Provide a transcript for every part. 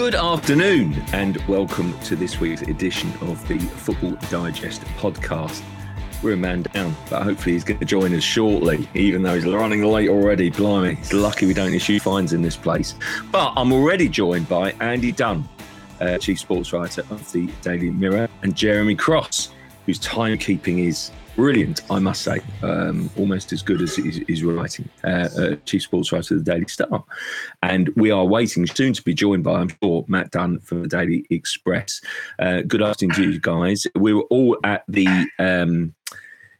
Good afternoon, and welcome to this week's edition of the Football Digest podcast. We're a man down, but hopefully he's going to join us shortly, even though he's running late already. Blimey, it's lucky we don't issue fines in this place. But I'm already joined by Andy Dunn, uh, Chief Sports Writer of the Daily Mirror, and Jeremy Cross, whose timekeeping is brilliant, I must say, um, almost as good as his, writing. Uh, uh, chief sports writer of the Daily Star, and we are waiting soon to be joined by, I'm sure, Matt Dunn from the Daily Express. Uh, good afternoon to you guys. We were all at the. Um,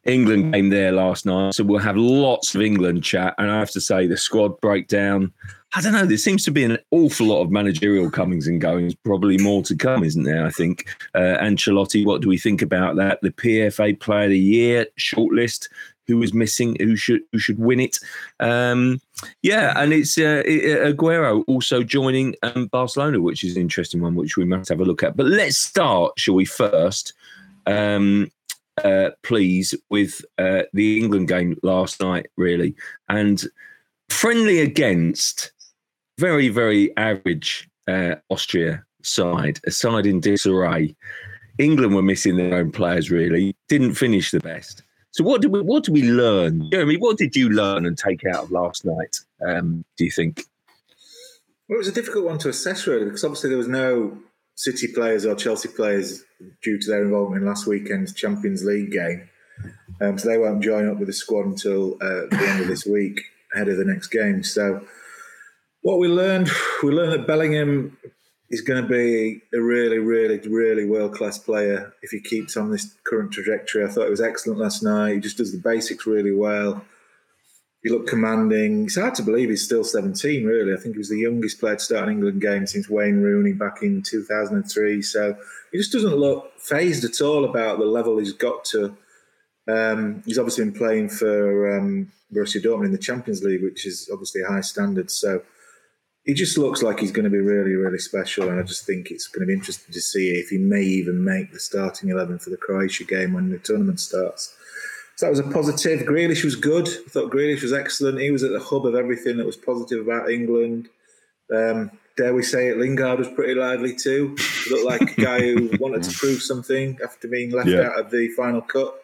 England game there last night, so we'll have lots of England chat. And I have to say, the squad breakdown I don't know. There seems to be an awful lot of managerial comings and goings. Probably more to come, isn't there? I think. Uh, Ancelotti, what do we think about that? The PFA Player of the Year shortlist. Who is missing? Who should who should win it? Um, yeah, and it's uh, Aguero also joining um, Barcelona, which is an interesting one, which we must have a look at. But let's start, shall we? First, um, uh, please, with uh, the England game last night, really, and friendly against very, very average uh, Austria side, a side in disarray. England were missing their own players, really. Didn't finish the best. So, what did we what did we learn, Jeremy? What did you learn and take out of last night? Um, do you think? Well, it was a difficult one to assess, really, because obviously there was no City players or Chelsea players due to their involvement in last weekend's Champions League game. Um, so they won't join up with the squad until uh, the end of this week, ahead of the next game. So what we learned, we learned that Bellingham is going to be a really, really, really world class player if he keeps on this current trajectory. I thought it was excellent last night. He just does the basics really well. He looked commanding. It's hard to believe he's still 17, really. I think he was the youngest player to start an England game since Wayne Rooney back in 2003. So he just doesn't look phased at all about the level he's got to. Um, he's obviously been playing for um, Borussia Dortmund in the Champions League, which is obviously a high standard. So he just looks like he's going to be really, really special. And I just think it's going to be interesting to see if he may even make the starting 11 for the Croatia game when the tournament starts. So that was a positive. Grealish was good. I thought Grealish was excellent. He was at the hub of everything that was positive about England. Um, dare we say it, Lingard was pretty lively too. He looked like a guy who wanted to prove something after being left yeah. out of the final cut.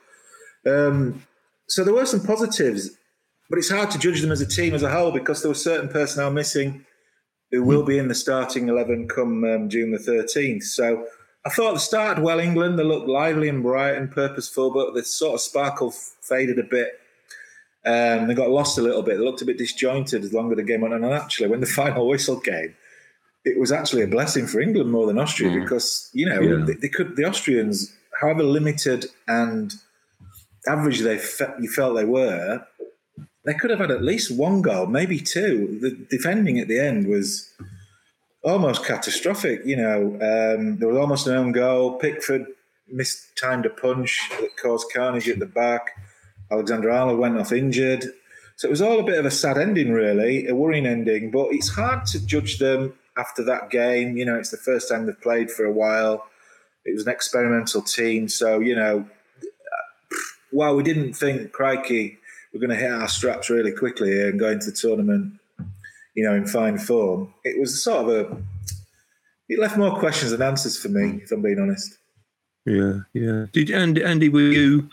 Um, so there were some positives, but it's hard to judge them as a team as a whole because there were certain personnel missing who will be in the starting 11 come um, June the 13th. So I thought the started well, England. They looked lively and bright and purposeful, but the sort of sparkle faded a bit. Um, they got lost a little bit. They looked a bit disjointed as longer the game went on. And actually, when the final whistle came, it was actually a blessing for England more than Austria mm. because, you know, yeah. they, they, could, the Austrians, however limited and average they fe- you felt they were, they could have had at least one goal, maybe two. The defending at the end was almost catastrophic. You know, um, there was almost an own goal. Pickford mistimed a punch that caused carnage at the back. Alexander Arnold went off injured. So it was all a bit of a sad ending, really, a worrying ending. But it's hard to judge them after that game. You know, it's the first time they've played for a while. It was an experimental team. So, you know, while we didn't think, crikey, we're going to hit our straps really quickly here and go into the tournament, you know, in fine form. It was sort of a. It left more questions than answers for me, if I'm being honest. Yeah, yeah. Did Andy? Andy, were you?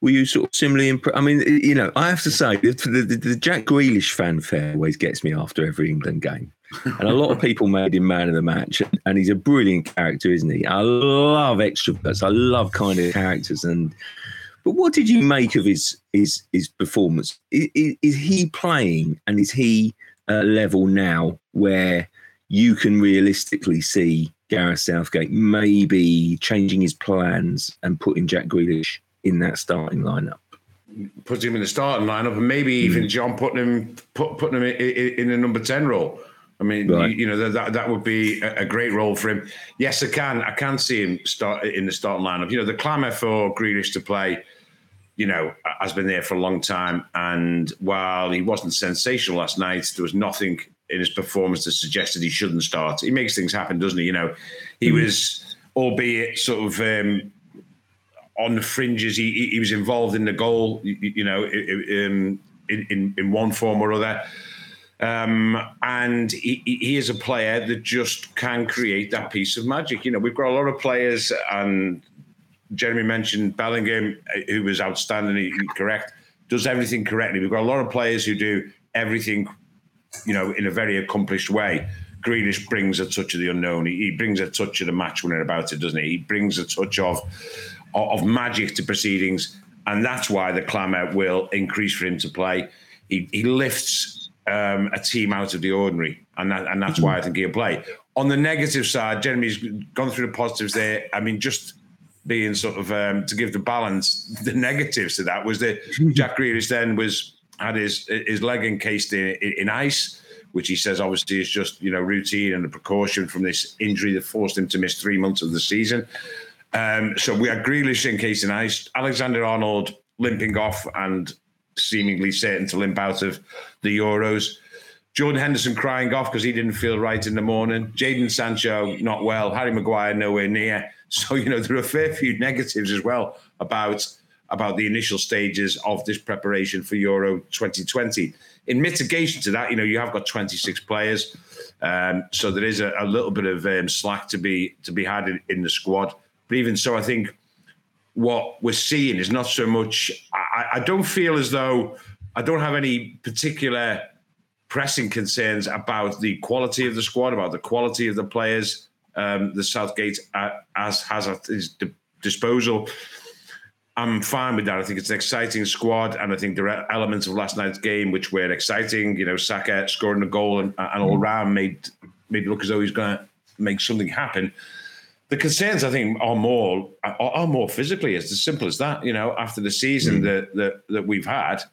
Were you sort of similarly impressed? I mean, you know, I have to say, the, the, the Jack Grealish fanfare always gets me after every England game. and a lot of people made him man of the match, and he's a brilliant character, isn't he? I love extroverts. I love kind of characters, and but what did you make of his his his performance? Is, is he playing and is he a level now where you can realistically see Gareth Southgate maybe changing his plans and putting Jack Grealish in that starting lineup? Put him in the starting lineup, and maybe mm. even John putting him put, putting him in, in, in a number ten role. I mean, right. you, you, know that that would be a, a, great role for him. Yes, I can. I can see him start in the starting lineup. You know, the clamour for Grealish to play you know, has been there for a long time. And while he wasn't sensational last night, there was nothing in his performance that suggested he shouldn't start. He makes things happen, doesn't he? You know, he mm-hmm. was, albeit sort of um, on the fringes, he, he was involved in the goal, you, you know, um, in, in, in one form or other. Um, and he, he, is a player that just can create that piece of magic. You know, we've got a lot of players, and Jeremy mentioned Bellingham, who was outstandingly correct, does everything correctly. We've got a lot of players who do everything, you know, in a very accomplished way. Grealish brings a touch of the unknown. He, he brings a touch of the match winner about it, doesn't he? He brings a touch of of magic to proceedings, and that's why the clamour will increase for him to play. He, he lifts um, a team out of the ordinary, and that, and that's why I think he'll play. On the negative side, Jeremy's gone through the positives there. I mean, just being sort of um, to give the balance, the negatives to that was that Jack Grealish then was had his his leg encased in, in ice, which he says obviously is just you know routine and a precaution from this injury that forced him to miss three months of the season. Um, so we had Grealish encased in ice, Alexander Arnold limping off and seemingly certain to limp out of the Euros. Jordan Henderson crying off because he didn't feel right in the morning. Jadon Sancho not well. Harry Maguire nowhere near. So you know there are a fair few negatives as well about about the initial stages of this preparation for Euro 2020. In mitigation to that, you know you have got 26 players, um, so there is a, a little bit of um, slack to be to be had in, in the squad. But even so, I think what we're seeing is not so much. I, I don't feel as though I don't have any particular pressing concerns about the quality of the squad, about the quality of the players um, the Southgate uh, has has at his disposal. I'm fine with that. I think it's an exciting squad, and I think there are elements of last night's game which were exciting. You know, Saka scoring a goal and, and all round made made it look as though he's going to make something happen. The concerns, I think, are more are, are more physically. It's as simple as that. You know, after the season mm. that, that that we've had,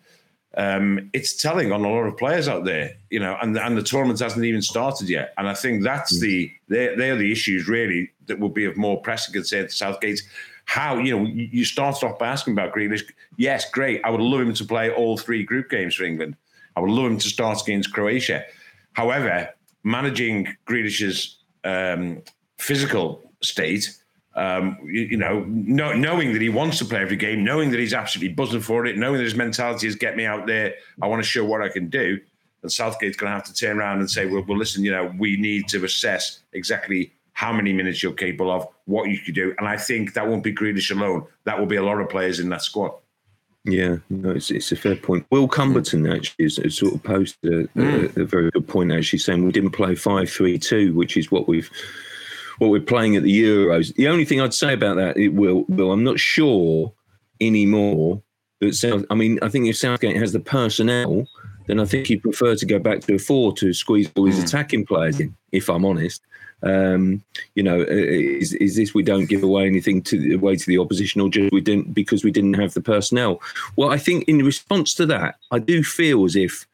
um, it's telling on a lot of players out there, you know, and and the tournament hasn't even started yet. And I think that's mm. the they're, they're the issues really that will be of more pressing concern to Southgate. How you know you started off by asking about Grealish. Yes, great. I would love him to play all three group games for England. I would love him to start against Croatia. However, managing Grealish's um, physical state um, you, you, know, know, knowing that he wants to play every game, knowing that he's absolutely buzzing for it, knowing that his mentality is get me out there, I want to show what I can do. And Southgate's going to have to turn around and say, well, well, listen, you know, we need to assess exactly how many minutes you're capable of, what you could do. And I think that won't be Grealish alone. That will be a lot of players in that squad. Yeah, no, it's, it's a fair point. Will Cumberton actually has, has sort of posted a, mm. a, a, very good point, actually saying we didn't play 5 3 2, which is what we've what we're playing at the Euros. The only thing I'd say about that, it will, Will, I'm not sure anymore that South. I mean, I think if Southgate has the personnel, then I think he'd prefer to go back to a four to squeeze all his mm. attacking players in. If I'm honest, um, you know, is, is this we don't give away anything to the away to the opposition, or just we didn't because we didn't have the personnel? Well, I think in response to that, I do feel as if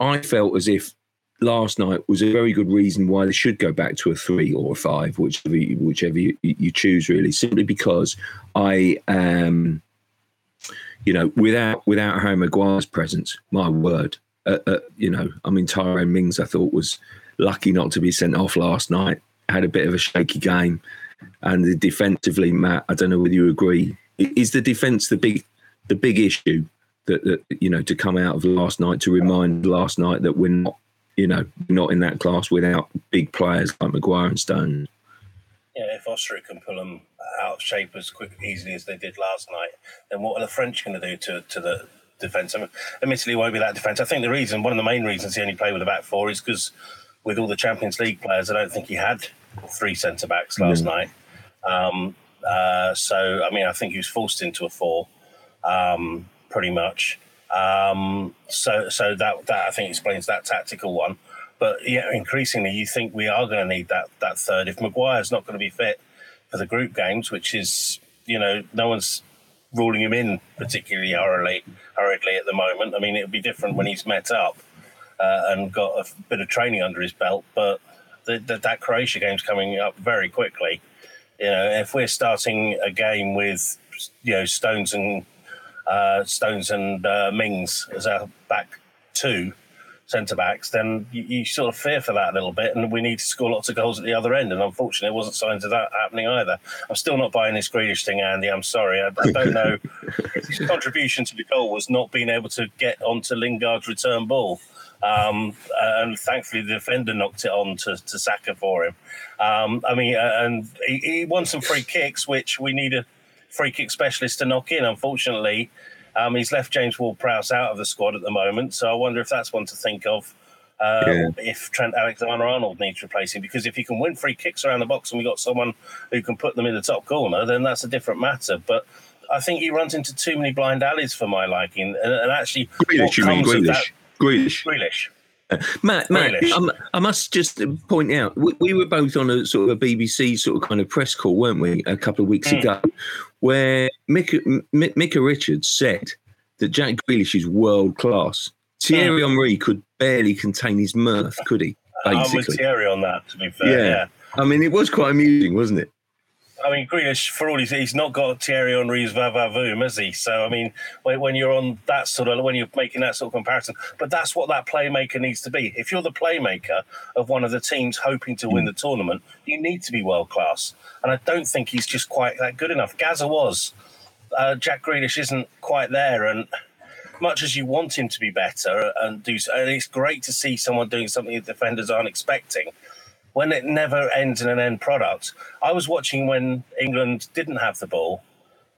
I felt as if last night was a very good reason why they should go back to a three or a five, whichever whichever you, you choose, really. Simply because I, um, you know, without without Harry Maguire's presence, my word, uh, uh, you know, I mean, Tyrone Mings, I thought was lucky not to be sent off last night. Had a bit of a shaky game, and defensively, Matt, I don't know whether you agree. Is the defence the big the big issue? That, that you know to come out of last night to remind last night that we're not you know, not in that class without big players like Maguire and Stone. Yeah, if Austria can pull them out of shape as quick easily as they did last night, then what are the French going to do to to the defence? I mean, admittedly, it won't be that defence. I think the reason, one of the main reasons he only played with a back four is because with all the Champions League players, I don't think he had three centre backs last mm. night. Um, uh, so, I mean, I think he was forced into a four, um, pretty much. Um, so, so that that I think explains that tactical one. But yeah, increasingly, you think we are going to need that that third. If Maguire's not going to be fit for the group games, which is you know no one's ruling him in particularly hurriedly, hurriedly at the moment. I mean, it'll be different when he's met up uh, and got a bit of training under his belt. But the, that Croatia game's coming up very quickly. You know, if we're starting a game with you know Stones and uh, Stones and uh, Mings as our back two centre backs, then you, you, sort of fear for that a little bit. And we need to score lots of goals at the other end. And unfortunately, it wasn't signs of that happening either. I'm still not buying this Grealish thing, Andy. I'm sorry. I, I don't know. His contribution to the goal was not being able to get onto Lingard's return ball. Um, and thankfully, the defender knocked it on to, to Saka for him. Um, I mean, uh, and he, he, won some free kicks, which we needed. a free kick specialist to knock in. Unfortunately, um, he's left James Ward-Prowse out of the squad at the moment, so I wonder if that's one to think of. Uh, yeah. If Trent Alexander-Arnold needs replacing, because if he can win free kicks around the box and we got someone who can put them in the top corner, then that's a different matter. But I think he runs into too many blind alleys for my liking, and, and actually, Grealish, you mean Grealish? That, Grealish. Grealish. Matt, Matt I must just point out, we, we, were both on a sort of a BBC sort of kind of press call, weren't we, a couple of weeks mm. ago, where Micah, Micah Richards said that Jack Grealish is world class. Thierry mm. Henry could barely contain his mirth, could he? Basically. I'm with Thierry on that, to be fair. Yeah. yeah. I mean, it was quite amusing, wasn't it? I mean, Grealish, for all he's, he's not got Thierry Henry's vavavoom, has he? So, I mean, when, when, you're on that sort of, when you're making that sort of comparison, but that's what that playmaker needs to be. If you're the playmaker of one of the teams hoping to win the tournament, you need to be world class. And I don't think he's just quite that good enough. Gazza was. Uh, Jack Grealish isn't quite there. And much as you want him to be better and do so, and it's great to see someone doing something the defenders aren't expecting when it never ends in an end product. I was watching when England didn't have the ball,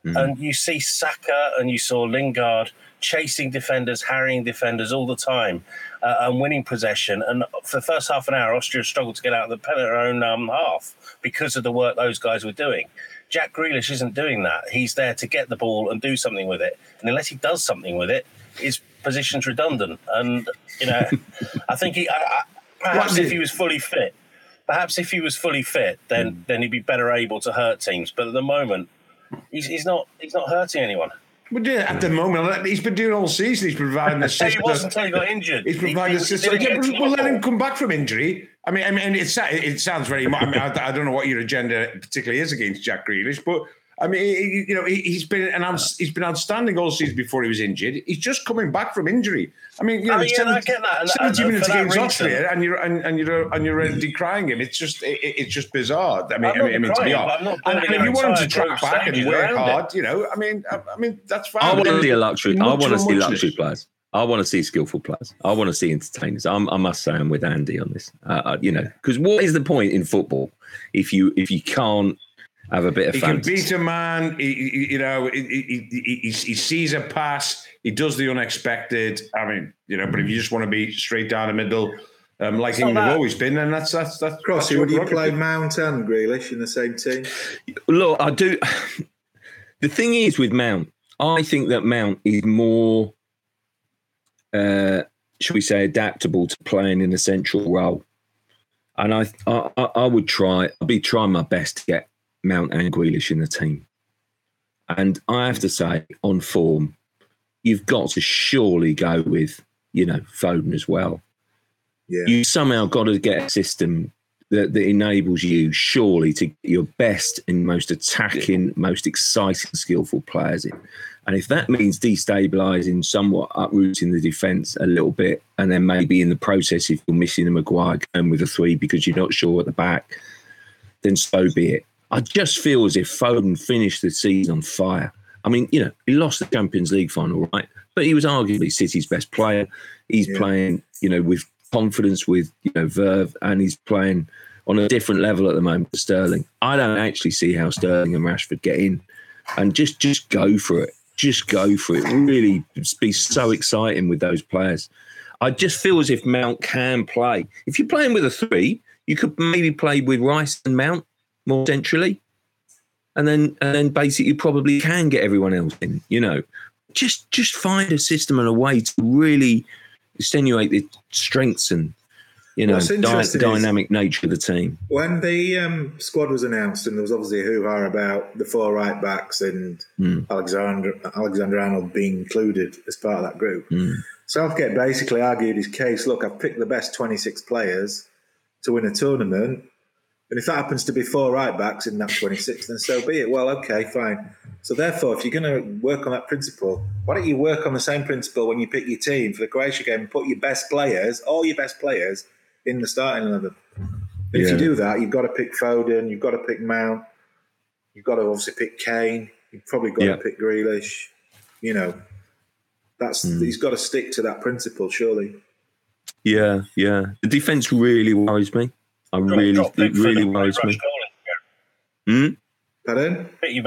mm. and you see Saka and you saw Lingard chasing defenders, harrying defenders all the time, uh, and winning possession. And for the first half an hour, Austria struggled to get out of the their own um, half because of the work those guys were doing. Jack Grealish isn't doing that. He's there to get the ball and do something with it. And unless he does something with it, his position's redundant. And you know, I think he. I, I, perhaps if he was fully fit, perhaps if he was fully fit, then mm. then he'd be better able to hurt teams. But at the moment, he's, he's not he's not hurting anyone. But yeah, at the moment, he's been doing all season. He's providing the system. he wasn't until he got injured. He's providing the system. Yeah, we'll let him come back from injury. I mean, I mean, it, it sounds very. I mean, I, I, don't know what your agenda particularly is against Jack Grealish, but I mean, you know, he's been an he's been outstanding all season before he was injured. He's just coming back from injury. I mean, you know, I mean, 70, yeah, that. 70 minutes against Austria, and you're and, and you're and you're decrying him. It's just it, it's just bizarre. I mean, I mean, I mean, to be honest, and, and if you want him to track back and work hard, it. you know, I mean, I, I, mean, that's fine. I want to see a luxury. I want to see luxury players. I want to see skillful players. I want to see entertainers. I'm, i must say, I'm with Andy on this. Uh, uh you know, because what is the point in football if you if you can't have a bit of. He fantasy. can beat a man. He, he, you know, he, he, he, sees a pass. He does the unexpected. I mean, you know, but if you just want to be straight down the middle, um, like England have always been, then that's that's that's. Crossy, would you play Mount and Grealish in the same team? Look, I do. The thing is with Mount, I think that Mount is more, uh, should we say, adaptable to playing in a central role. And I, I, I would try. I'd be trying my best to get Mount and Grealish in the team. And I have to say, on form, you've got to surely go with, you know, Foden as well. Yeah. You somehow got to get a system that, that enables you, surely, to get your best and most attacking, most exciting, skillful players in. And if that means destabilising, somewhat uprooting the defence a little bit, and then maybe in the process, if you're missing a Maguire going with a three because you're not sure at the back, then so be it. I just feel as if Foden finished the season on fire. I mean, you know, he lost the Champions League final, right? But he was arguably City's best player. He's yeah. playing, you know, with confidence, with you know verve, and he's playing on a different level at the moment to Sterling. I don't actually see how Sterling and Rashford get in, and just just go for it. Just go for it. Really be so exciting with those players. I just feel as if Mount can play. If you're playing with a three, you could maybe play with Rice and Mount more centrally, and then and then basically you probably can get everyone else in. You know, just just find a system and a way to really extenuate the strengths and you know dy- dynamic nature of the team. When the um, squad was announced, and there was obviously a hoo ha about the four right backs and mm. Alexander Alexander Arnold being included as part of that group. Mm. Southgate basically argued his case. Look, I've picked the best twenty six players to win a tournament. And if that happens to be four right backs in that 26, then so be it. Well, okay, fine. So therefore, if you're going to work on that principle, why don't you work on the same principle when you pick your team for the Croatia game and put your best players, all your best players, in the starting eleven? Yeah. If you do that, you've got to pick Foden, you've got to pick Mount, you've got to obviously pick Kane, you've probably got yeah. to pick Grealish. You know, that's mm. he's got to stick to that principle, surely. Yeah, yeah. The defense really worries me. I really, it really worries me. Hmm? Pardon? Pick your,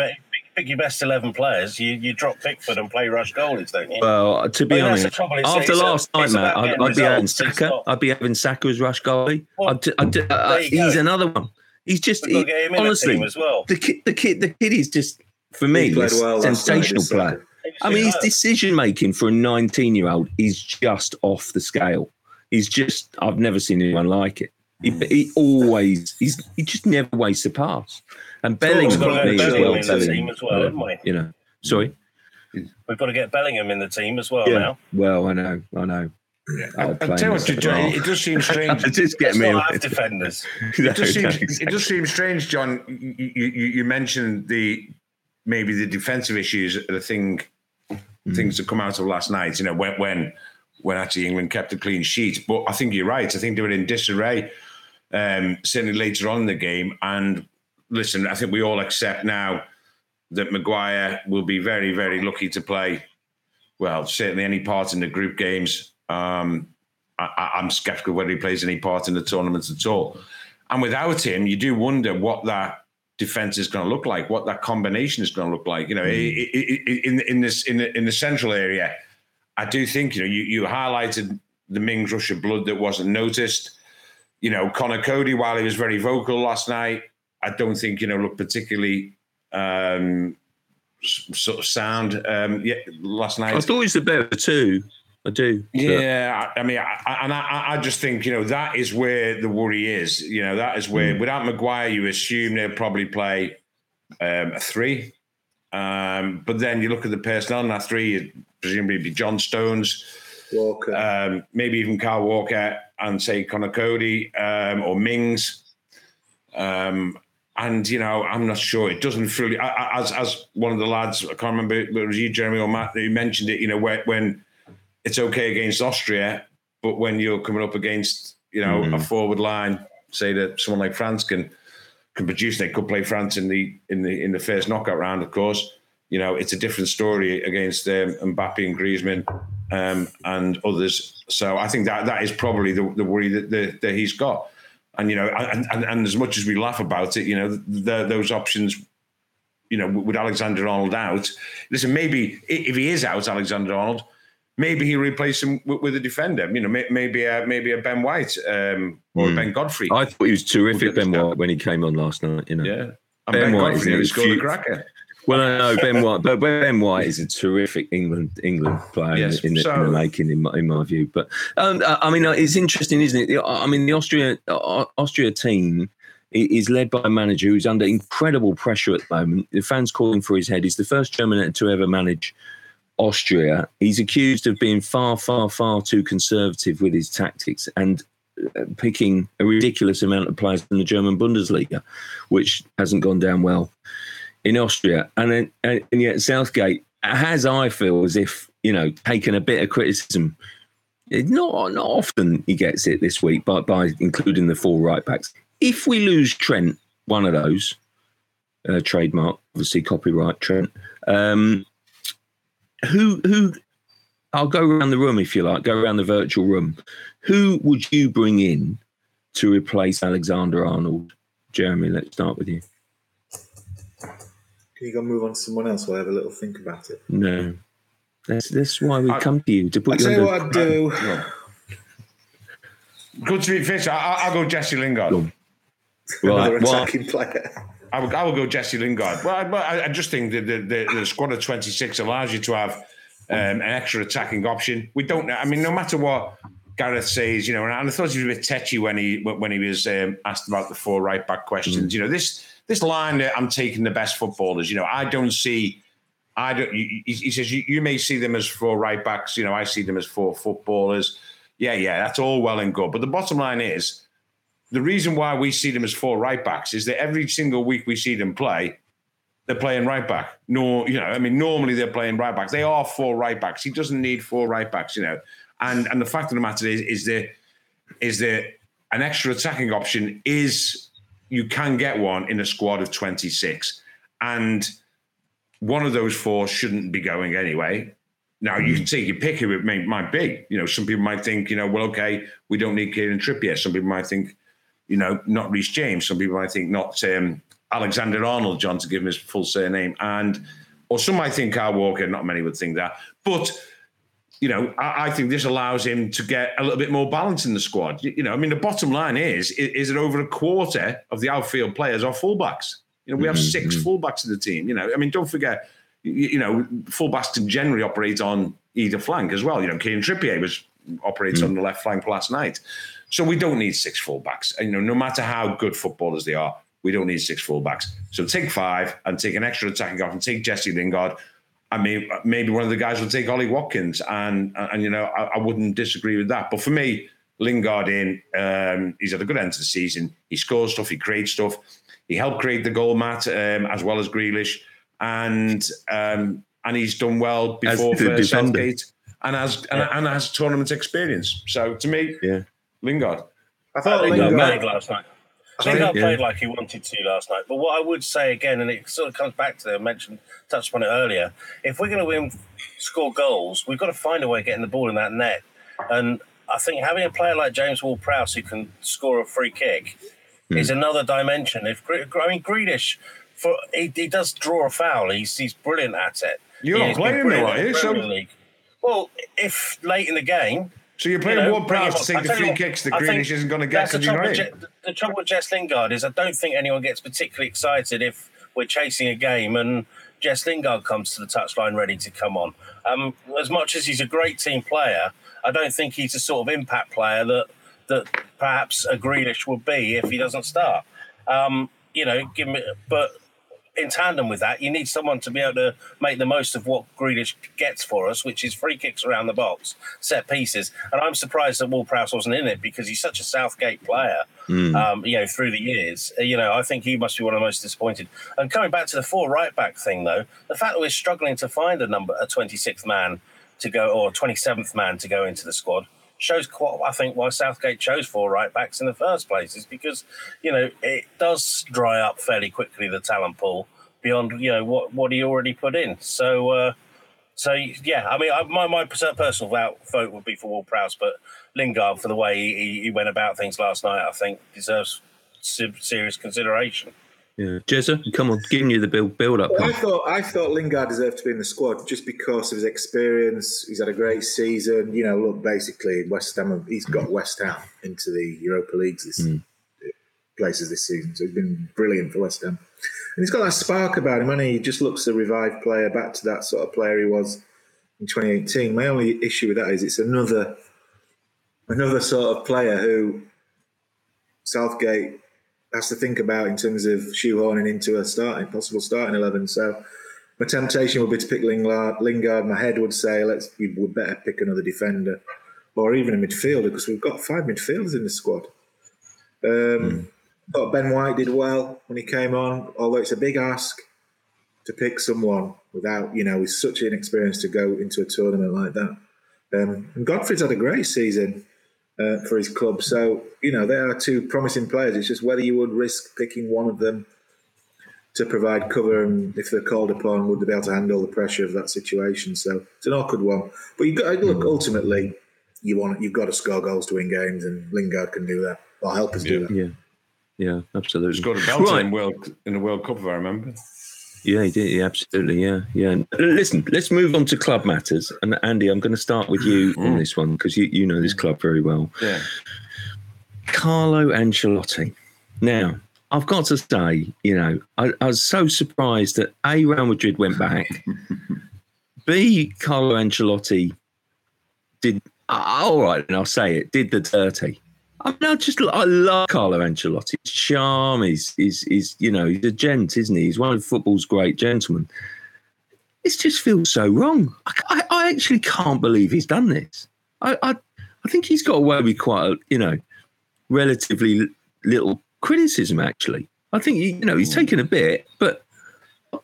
pick your best eleven players. You you drop Pickford and play rush goalies, don't you? Well, to be honest, after last night, Matt, I'd, I'd be having Saka. I'd be having Saka as rush goalie. I'd, I'd, uh, he's another one. He's just he, honestly the, well. the kid. The kid. The kid is just for me well sensational player. I mean, his decision making for a 19 year old is just off the scale. He's just, I've never seen anyone like it. He, he always, he's, he just never wastes a pass. And Bellingham, got me as well. Bellingham, as well uh, you know, sorry. We've got to get Bellingham in the team as well yeah. now. Well, I know, I know. Yeah. I, I tell you John, it does seem strange. it just get me have defenders. no, it, does seem, exactly. it does seem strange, John. You, you, you mentioned the maybe the defensive issues, the thing, mm. things that come out of last night. You know, when when when actually England kept a clean sheet. But I think you're right. I think they were in disarray um, certainly later on in the game. And listen, I think we all accept now that Maguire will be very, very lucky to play. Well, certainly any part in the group games. Um, I, am skeptical whether he plays any part in the tournament at all. And without him, you do wonder what that defense is going to look like, what that combination is going to look like. You know, mm. in in this in the, in the central area, I do think you know you you highlighted the Mings rush of blood that wasn't noticed. You know, Conor Coady, while he was very vocal last night, I don't think you know looked particularly um, sort of sound um, yeah, last night. I thought he was the better two. I do. Yeah, I, I mean, I, and I, I, just think you know that is where the worry is. You know, that is where mm. without Maguire, you assume they'll probably play um, a three, um, but then you look at the personnel in that three, presumably be John Stones, Walker, um, maybe even Carl Walker, and say Conor Coady um, or Mings. Um, and you know, I'm not sure. It doesn't fully. As as one of the lads, I can't remember it was you, Jeremy or Matt, who mentioned it. You know, when, when it's okay against Austria, but when you're coming up against you know mm. a forward line, say that someone like France can can produce, they could play France in the in the in the first knockout round, of course. You know, it's a different story against um, Mbappe and Griezmann um, and others. So I think that that is probably the, the worry that, that, that he's got. And you know, and, and, and as much as we laugh about it, you know, the, those options you know, with Alexander Arnold out. Listen, maybe if he is out, Alexander Arnold, maybe he replace him with, with, a defender. You know, maybe a, maybe a Ben White um, or mm. Ben Godfrey. I thought he was terrific, Ben White, when he came on last night. You know, yeah, and Ben, ben White Godfrey is a cracker. Well, I know Ben White, but Ben White is a terrific England England player yes, in, the, so, in, the, making, in my, in my view. But um, I mean, it's interesting, isn't it? I mean, the Austria Austria team is led by a manager who's under incredible pressure at the moment. The fans calling for his head. He's the first German to ever manage Austria. He's accused of being far, far, far too conservative with his tactics and uh, picking a ridiculous amount of players in the German Bundesliga, which hasn't gone down well in Austria. And, then, and yet Southgate has, I feel, as if, you know, taken a bit of criticism. Not, not often he gets it this week, but by including the four right backs. If we lose Trent, one of those, uh, trademark, obviously copyright Trent, um, who who I'll go around the room if you like, go around the virtual room. Who would you bring in to replace Alexander Arnold? Jeremy, let's start with you. Can you go move on to someone else while I have a little think about it? No. That's that's why we I, come to you to put you. Tell you what I'd do. Good to meet Fish. I, will go Jesse Lingard. Right. Another attacking player. I would, I would go Jesse Lingard. Well, I, I just think that the, the, the, squad of 26 allows you to have um, an extra attacking option. We don't, I mean, no matter what Gareth says, you know, and I thought he was a bit tetchy when he when he was um, asked about the four right back questions. Mm. You know, this this line that I'm taking the best footballers. You know, I don't see. I don't. He, he says you, you may see them as four right backs. You know, I see them as four footballers. Yeah, yeah, that's all well and good. But the bottom line is, the reason why we see them as four right backs is that every single week we see them play, they're playing right back. No, you know, I mean, normally they're playing right backs. They are four right backs. He doesn't need four right backs, you know. And and the fact of the matter is, is that is that an extra attacking option is you can get one in a squad of 26. And one of those four shouldn't be going anyway. Now you can take your pick of it might, might be. You know, some people might think, you know, well, okay, we don't need Kieran Trippier. Some people might think, you know, not Reece James. Some people might think not um, Alexander Arnold, John, to give him his full surname. And or some might think Kyle Walker, not many would think that. But you know, I, I, think this allows him to get a little bit more balance in the squad. You, you know, I mean, the bottom line is, is, is that over a quarter of the outfield players are fullbacks. You know, we have mm-hmm. six fullbacks in the team. You know, I mean, don't forget, you, you know, fullbacks can generally operate on either flank as well. You know, Kieran Trippier was operates mm. on the left flank last night. So we don't need six fullbacks. And, you know, no matter how good footballers they are, we don't need six fullbacks. So take five and take an extra attacking off and take Jesse Lingard. I mean, maybe one of the guys will take Ollie Watkins, and and, you know I, I, wouldn't disagree with that. But for me, Lingard in, um, he's had a good end to the season. He scores stuff, he creates stuff. He helped create the goal, Matt, um, as well as Grealish, and um, and he's done well before for Southgate, and has and, and has tournament experience. So to me, yeah, Lingard. I thought Lingard played last night. I think I played like he wanted to last night. But what I would say again, and it sort of comes back to the I mentioned, touched upon it earlier. If we're going to win, score goals, we've got to find a way of getting the ball in that net. And I think having a player like James Ward-Prowse who can score a free kick mm. is another dimension. If I mean Grealish, for he, he, does draw a foul. He's he's brilliant at it. You're not playing though, are you? So... Well, if late in the game so you're playing you know, Ward-Prowse to take the free kicks that Grealish isn't going to get because you're right. Je- the trouble with Jess Lingard is I don't think anyone gets particularly excited if we're chasing a game and Jess Lingard comes to the touchline ready to come on. Um, as much as he's a great team player, I don't think he's a sort of impact player that that perhaps a Grealish would be if he doesn't start. Um, you know, give me, but in tandem with that, you need someone to be able to make the most of what Grealish gets for us, which is free kicks around the box, set pieces. And I'm surprised that Ward-Prowse wasn't in it because he's such a Southgate player. Mm. Um, you know, through the years, uh, you know, I think he must be one of the most disappointed. And coming back to the four right back thing, though, the fact that we're struggling to find a number, a 26th man to go or 27th man to go into the squad shows quite, I think, why Southgate chose four right backs in the first place is because, you know, it does dry up fairly quickly the talent pool beyond, you know, what, what he already put in. So, uh, so yeah, I mean, my my personal vote would be for Ward Prowse, but Lingard for the way he, he went about things last night, I think deserves serious consideration. Yeah, Jezza, come on, giving you the build build up. Well, I thought I thought Lingard deserved to be in the squad just because of his experience. He's had a great season. You know, look, basically West Ham. He's got West Ham into the Europa Leagues this mm. places this season, so he's been brilliant for West Ham. And he's got that spark about him, and he just looks a revived player, back to that sort of player he was in 2018. My only issue with that is it's another another sort of player who Southgate has to think about in terms of shoehorning into a starting possible starting eleven. So my temptation would be to pick Lingard. Lingard. My head would say, let's we would better pick another defender, or even a midfielder because we've got five midfielders in the squad. Um, mm. Thought Ben White did well when he came on, although it's a big ask to pick someone without, you know, with such an experience to go into a tournament like that. Um, and Godfrey's had a great season uh, for his club. So, you know, they are two promising players. It's just whether you would risk picking one of them to provide cover and if they're called upon, would they be able to handle the pressure of that situation? So it's an awkward one. But you got look ultimately you want you've got to score goals to win games and Lingard can do that. Or help us yeah. do that. Yeah. Yeah, absolutely. Scored a belt right. in World in the World Cup if I remember. Yeah, he did. Yeah, absolutely. Yeah, yeah. Listen, let's move on to club matters. And Andy, I'm going to start with you mm. on this one because you, you know this club very well. Yeah. Carlo Ancelotti. Now, I've got to say, you know, I, I was so surprised that A, Real Madrid went back. B, Carlo Ancelotti did, uh, all right, and I'll say it, did the dirty. I mean, I just I love Carlo Ancelotti. His charm is is is you know he's a gent, isn't he? He's one of football's great gentlemen. It just feels so wrong. I, I, I actually can't believe he's done this. I, I I think he's got away with quite a you know relatively little criticism. Actually, I think you know he's taken a bit, but uh,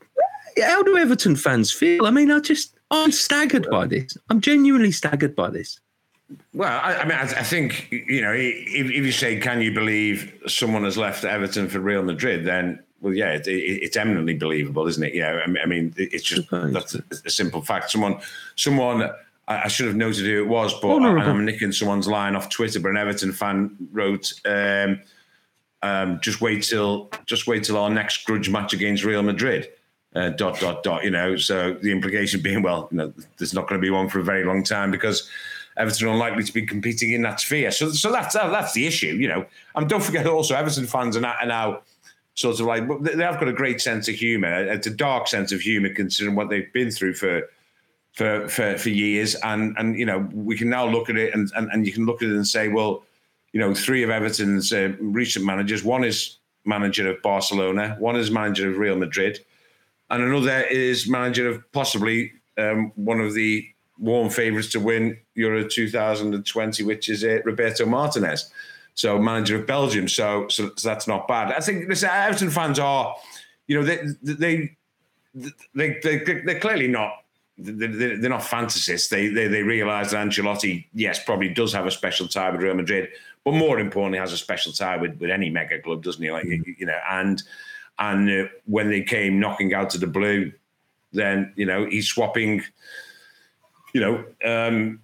how do Everton fans feel? I mean, I just I'm staggered by this. I'm genuinely staggered by this. Well, I, I mean, I, I, think you know, if, if, you say, "Can you believe someone has left Everton for Real Madrid?" then well, yeah, it, it, it's eminently believable, isn't it? Yeah, I mean, it's just that's a, a, simple fact. Someone, someone, I, should have noted who it was, but I, am nicking someone's line off Twitter. But an Everton fan wrote, um, um, "Just wait till, just wait till our next grudge match against Real Madrid." Uh, dot dot dot. You know, so the implication being, well, you know, there's not going to be one for a very long time because Everton unlikely to be competing in that sphere. So, so that's that's the issue. You know, and don't forget also Everton fans are now, are now sort of like they have got a great sense of humour. It's a dark sense of humour considering what they've been through for for for, for years. And and you know we can now look at it and, and and you can look at it and say, well, you know, three of Everton's uh, recent managers. One is manager of Barcelona. One is manager of Real Madrid, and another is manager of possibly um, one of the warm favourites to win Euro 2020, which is uh, Roberto Martinez so manager of Belgium. So, so, so that's not bad. I think listen, Everton fans are, you know, they they they, they they're clearly not. They're not fantasists. They, they they realise that Ancelotti, yes, probably does have a special tie with Real Madrid, but more importantly, has a special tie with, with any mega club, doesn't he? Like mm-hmm. you know, and and uh, when they came knocking out to the blue, then you know he's swapping. You know, um,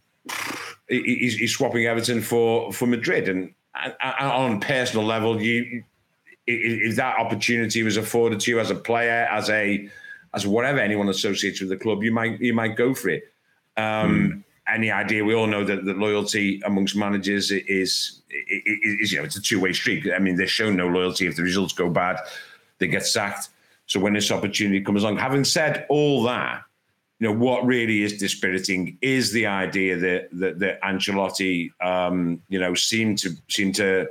he's, he's swapping Everton for for Madrid, and on personal level, you if that opportunity was afforded to you as a player, as a as whatever anyone associated with the club, you might you might go for it. Um, mm. Any idea? We all know that the loyalty amongst managers is, is, is you know it's a two way street. I mean, they're shown no loyalty if the results go bad, they get sacked. So when this opportunity comes along, having said all that, you know what really is dispiriting is the idea that that, that Ancelotti, um, you know, seemed to seem to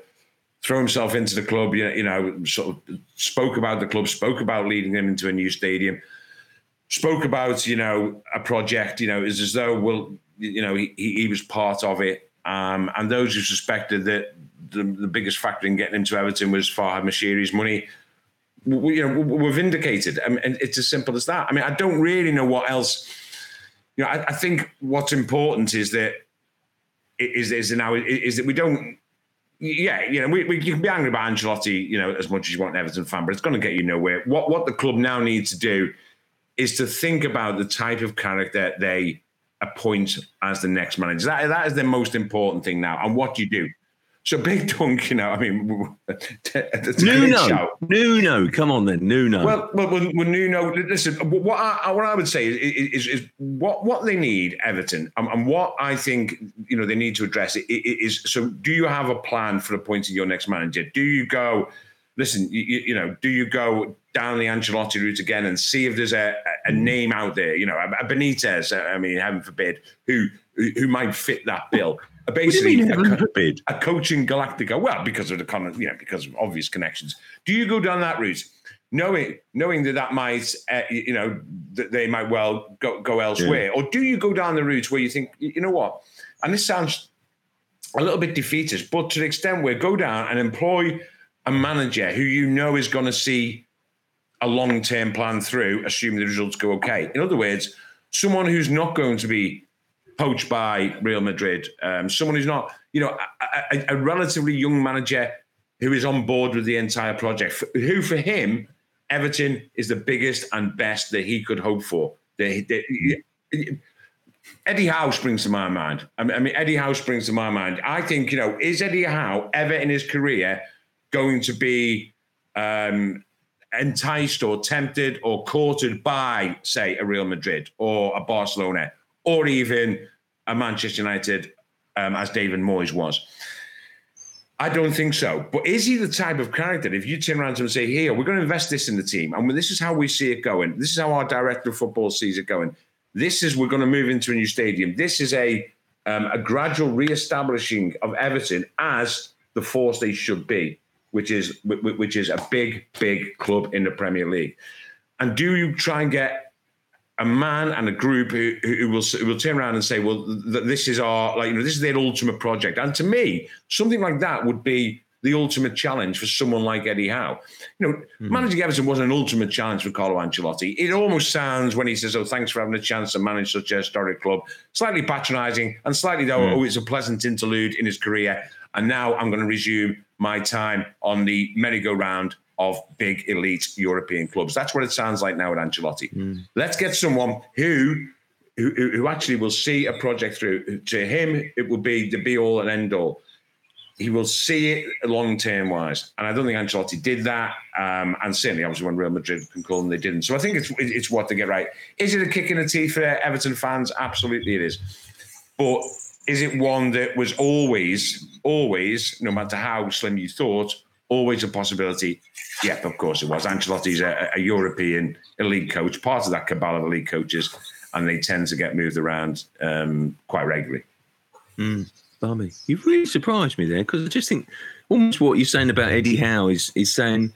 throw himself into the club. You know, you know, sort of spoke about the club, spoke about leading them into a new stadium, spoke about you know a project. You know, is as though well, you know, he, he was part of it. Um, and those who suspected that the, the biggest factor in getting him to Everton was Farhad Moshiri's money we, you know, we're vindicated. I mean, it's as simple as that. I mean, I don't really know what else. You know, I, I think what's important is that is is now is that we don't. Yeah, you know, we, we you can be angry about Ancelotti, you know, as much as you want an Everton fan, but it's going to get you nowhere. What what the club now needs to do is to think about the type of character they appoint as the next manager. That that is the most important thing now. And what do you do? So Big Dunk, you know, I mean, Nuno, Nuno, come on then, Nuno. Well, well, well, well Nuno. Listen, what I, what I would say is, is, is what what they need, Everton, and, and, what I think you know they need to address it is. So, do you have a plan for appointing your next manager? Do you go? Listen, you, you know, do you go down the Ancelotti route again and see if there's a, a mm. name out there, you know, a, Benitez, I mean, heaven forbid, who who might fit that bill? Basically a, a, coaching Galactica. Well, because of the kind of, you know, because of obvious connections. Do you go down that route, knowing knowing that that might, uh, you know, that they might well go go elsewhere, yeah. or do you go down the route where you think, you know what? And this sounds a little bit defeatist, but to the extent where go down and employ a manager who you know is going to see a long term plan through, assuming the results go okay. In other words, someone who's not going to be poached by Real Madrid. Um, someone who's not, you know, a, a, a, relatively young manager who is on board with the entire project. Who for him, Everton is the biggest and best that he could hope for. The, the, Eddie Howe springs to my mind. I mean, I mean, Eddie Howe springs to my mind. I think, you know, is Eddie Howe ever in his career going to be um, enticed or tempted or courted by, say, a Real Madrid or a Barcelona or even a Manchester United um, as David Moyes was. I don't think so. But is he the type of character? If you turn around to him and say, "Here, we're going to invest this in the team, and this is how we see it going. This is how our director of football sees it going. This is we're going to move into a new stadium. This is a um, a gradual re-establishing of Everton as the force they should be, which is which is a big, big club in the Premier League. And do you try and get a man and a group who, who will who will turn around and say, "Well, th- this is our like you know this is their ultimate project." And to me, something like that would be the ultimate challenge for someone like Eddie Howe. You know, mm-hmm. managing Everton wasn't an ultimate challenge for Carlo Ancelotti. It almost sounds when he says, "Oh, thanks for having a chance to manage such a historic club," slightly patronising and slightly though, mm-hmm. "Oh, it's a pleasant interlude in his career." And now I'm going to resume my time on the merry-go-round of big elite European clubs. That's what it sounds like now at Ancelotti. Mm. Let's get someone who, who who actually will see a project through. To him, it will be the be all and end all. He will see it long term wise, and I don't think Ancelotti did that. Um, and certainly, obviously, when Real Madrid can call them, they didn't. So I think it's it's what they get right. Is it a kick in the teeth for Everton fans? Absolutely, it is. But is it one that was always, always, no matter how slim you thought, always a possibility? Yep, of course it was. Ancelotti's a, a European elite coach, part of that cabal of elite coaches, and they tend to get moved around um, quite regularly. Mm, Bummy, you've really surprised me there because I just think almost what you're saying about Eddie Howe is is saying,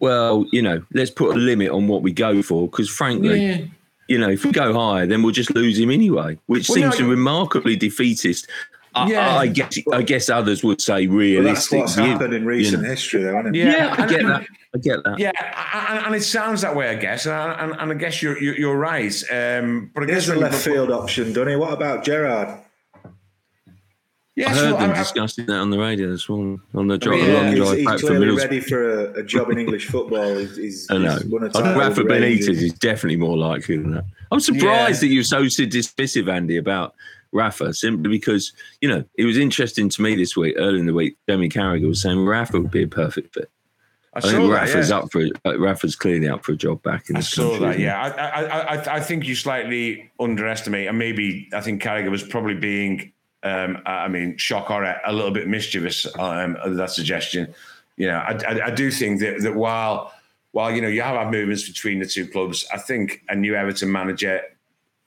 well, you know, let's put a limit on what we go for because frankly. Yeah you know, if we go higher, then we'll just lose him anyway, which well, seems no, remarkably defeatist. I, yeah. I, guess I guess others would say realistic. Well, that's what's happened in recent you know. history, though, isn't it? Yeah, yeah I get that. I get that. Yeah, and, it sounds that way, I guess, and, and, and I guess you're you're, right. Um, but I guess a left field option, Donny. What about Gerrard? Yeah, I heard them I, discussing that on the radio this morning on the drive. I mean, yeah, he's, drive he's clearly ready for a, a, job in English football. He's, he's, I know. He's I think Rafa Benitez is definitely more likely than that. I'm surprised yeah. that you're so dismissive, Andy, about Rafa, simply because you know it was interesting to me this week, early in the week. Jamie Carragher was saying Rafa would be a perfect fit. I, I think Rafa's that, yeah. up for uh, Rafa's clearly up for a job back in. I saw country, that. Yeah, I, I, I, I think you slightly underestimate, and maybe I think Carragher was probably being um, I mean, shock or a little bit mischievous. Um, that suggestion, you know, I, I, I, do think that that while while you know you have had movements between the two clubs, I think a new Everton manager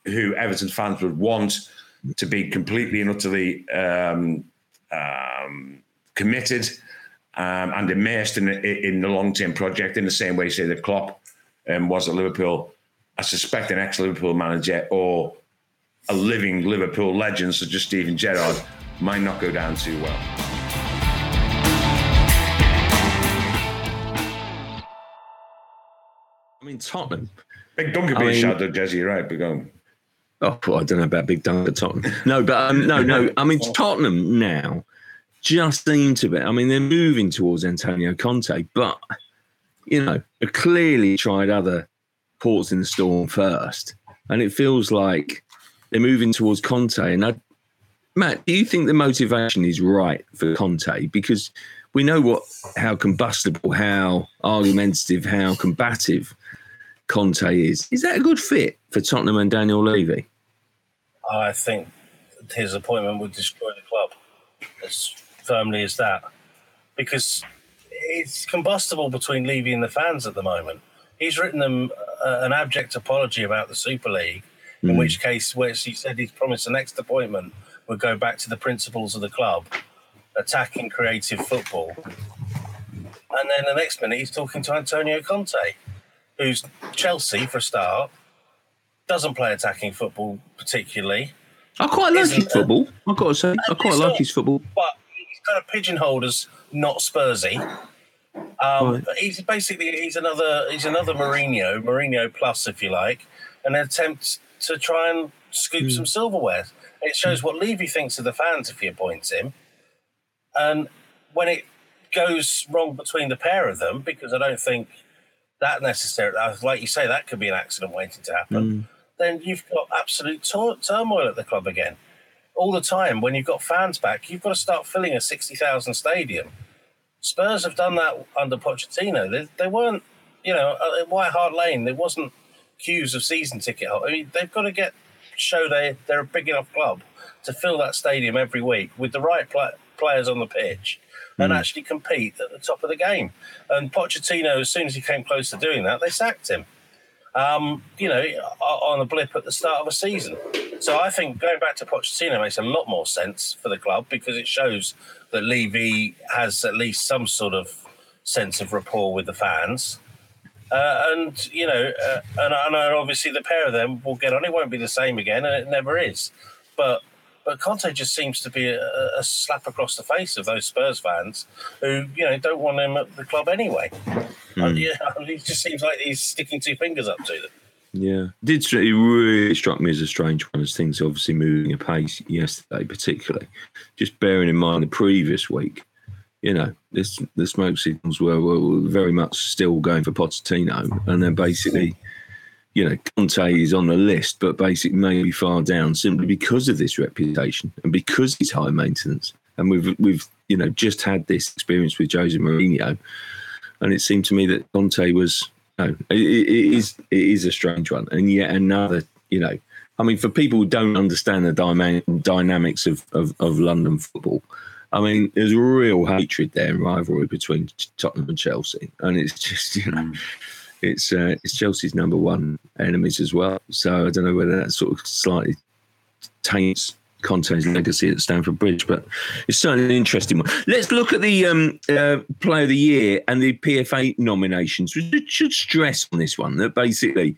who Everton fans would want to be completely and utterly um, um, committed um, and immersed in, in the long term project in the same way, say, that Klopp um, was at Liverpool. I suspect an ex Liverpool manager or a living Liverpool legend such as Steven Gerrard might not go down too well. I mean, Tottenham. Big be I mean, a shout, though, Jesse. You're right. Big Dunc. Oh, well, I don't know about Big Dunc at Tottenham. No, but um, no, no. I mean, Tottenham now just seem to be. I mean, they're moving towards Antonio Conte, but you know, clearly tried other ports in the storm first, and it feels like they're moving towards Conte. And I, Matt, do you think the motivation is right for Conte? Because we know what how combustible, how argumentative, how combative Conte is. Is that a good fit for Tottenham and Daniel Levy? I think his appointment would destroy the club as firmly as that, because it's combustible between Levy and the fans at the moment. He's written them uh, an abject apology about the Super League in mm. which case, where he said he's promised the next appointment would go back to the principles of the club, attacking creative football. And then the next minute, he's talking to Antonio Conte, who's Chelsea for a start, doesn't play attacking football particularly. I quite like his football. I've got to say, I quite like not, his football. But he's kind of pigeonholed as not Spursy. Um, right. He's basically he's another he's another Mourinho, Mourinho plus, if you like, an attempt to try and scoop mm. some silverware. It shows what Levy thinks of the fans if he appoints him. And when it goes wrong between the pair of them, because I don't think that necessarily, uh, like you say, that could be an accident waiting to happen, mm. then you've got absolute tur- turmoil at the club again. All the time, when you've got fans back, you've got to start filling a 60,000 stadium. Spurs have done that under Pochettino. They, they weren't, you know, at White Hart Lane, there wasn't queues of season ticket holders. I mean, they've got to get show they they're a big enough club to fill that stadium every week with the right pl- players on the pitch and mm. actually compete at the top of the game. And Pochettino, as soon as he came close to doing that, they sacked him. Um, you know, on a blip at the start of a season. So I think going back to Pochettino makes a lot more sense for the club because it shows that Levy has at least some sort of sense of rapport with the fans. Uh, and you know, uh, and, and obviously the pair of them will get on. It won't be the same again, and it never is. But but Conte just seems to be a, a, slap across the face of those Spurs fans who you know don't want him at the club anyway. Mm. yeah, he just seems like he's sticking two fingers up to them. Yeah, did it really struck me as a strange one as things obviously moving apace yesterday, particularly. Just bearing in mind the previous week, you know, this the smoke signals were, were very much still going for Pochettino, and then basically, you know, Conte is on the list, but basically maybe far down simply because of this reputation and because he's high maintenance. And we've we've you know just had this experience with Jose Mourinho, and it seemed to me that Conte was no, it, it is it is a strange one, and yet another you know. I mean, for people who don't understand the dyma- dynamics of, of, of London football, I mean, there's real hatred there and rivalry between Tottenham and Chelsea, and it's just you know, mm. It's uh, it's Chelsea's number one enemies as well. So I don't know whether that sort of slightly taints Conte's legacy at Stamford Bridge, but it's certainly an interesting one. Let's look at the um, uh, Player of the Year and the PFA nominations. We should stress on this one that basically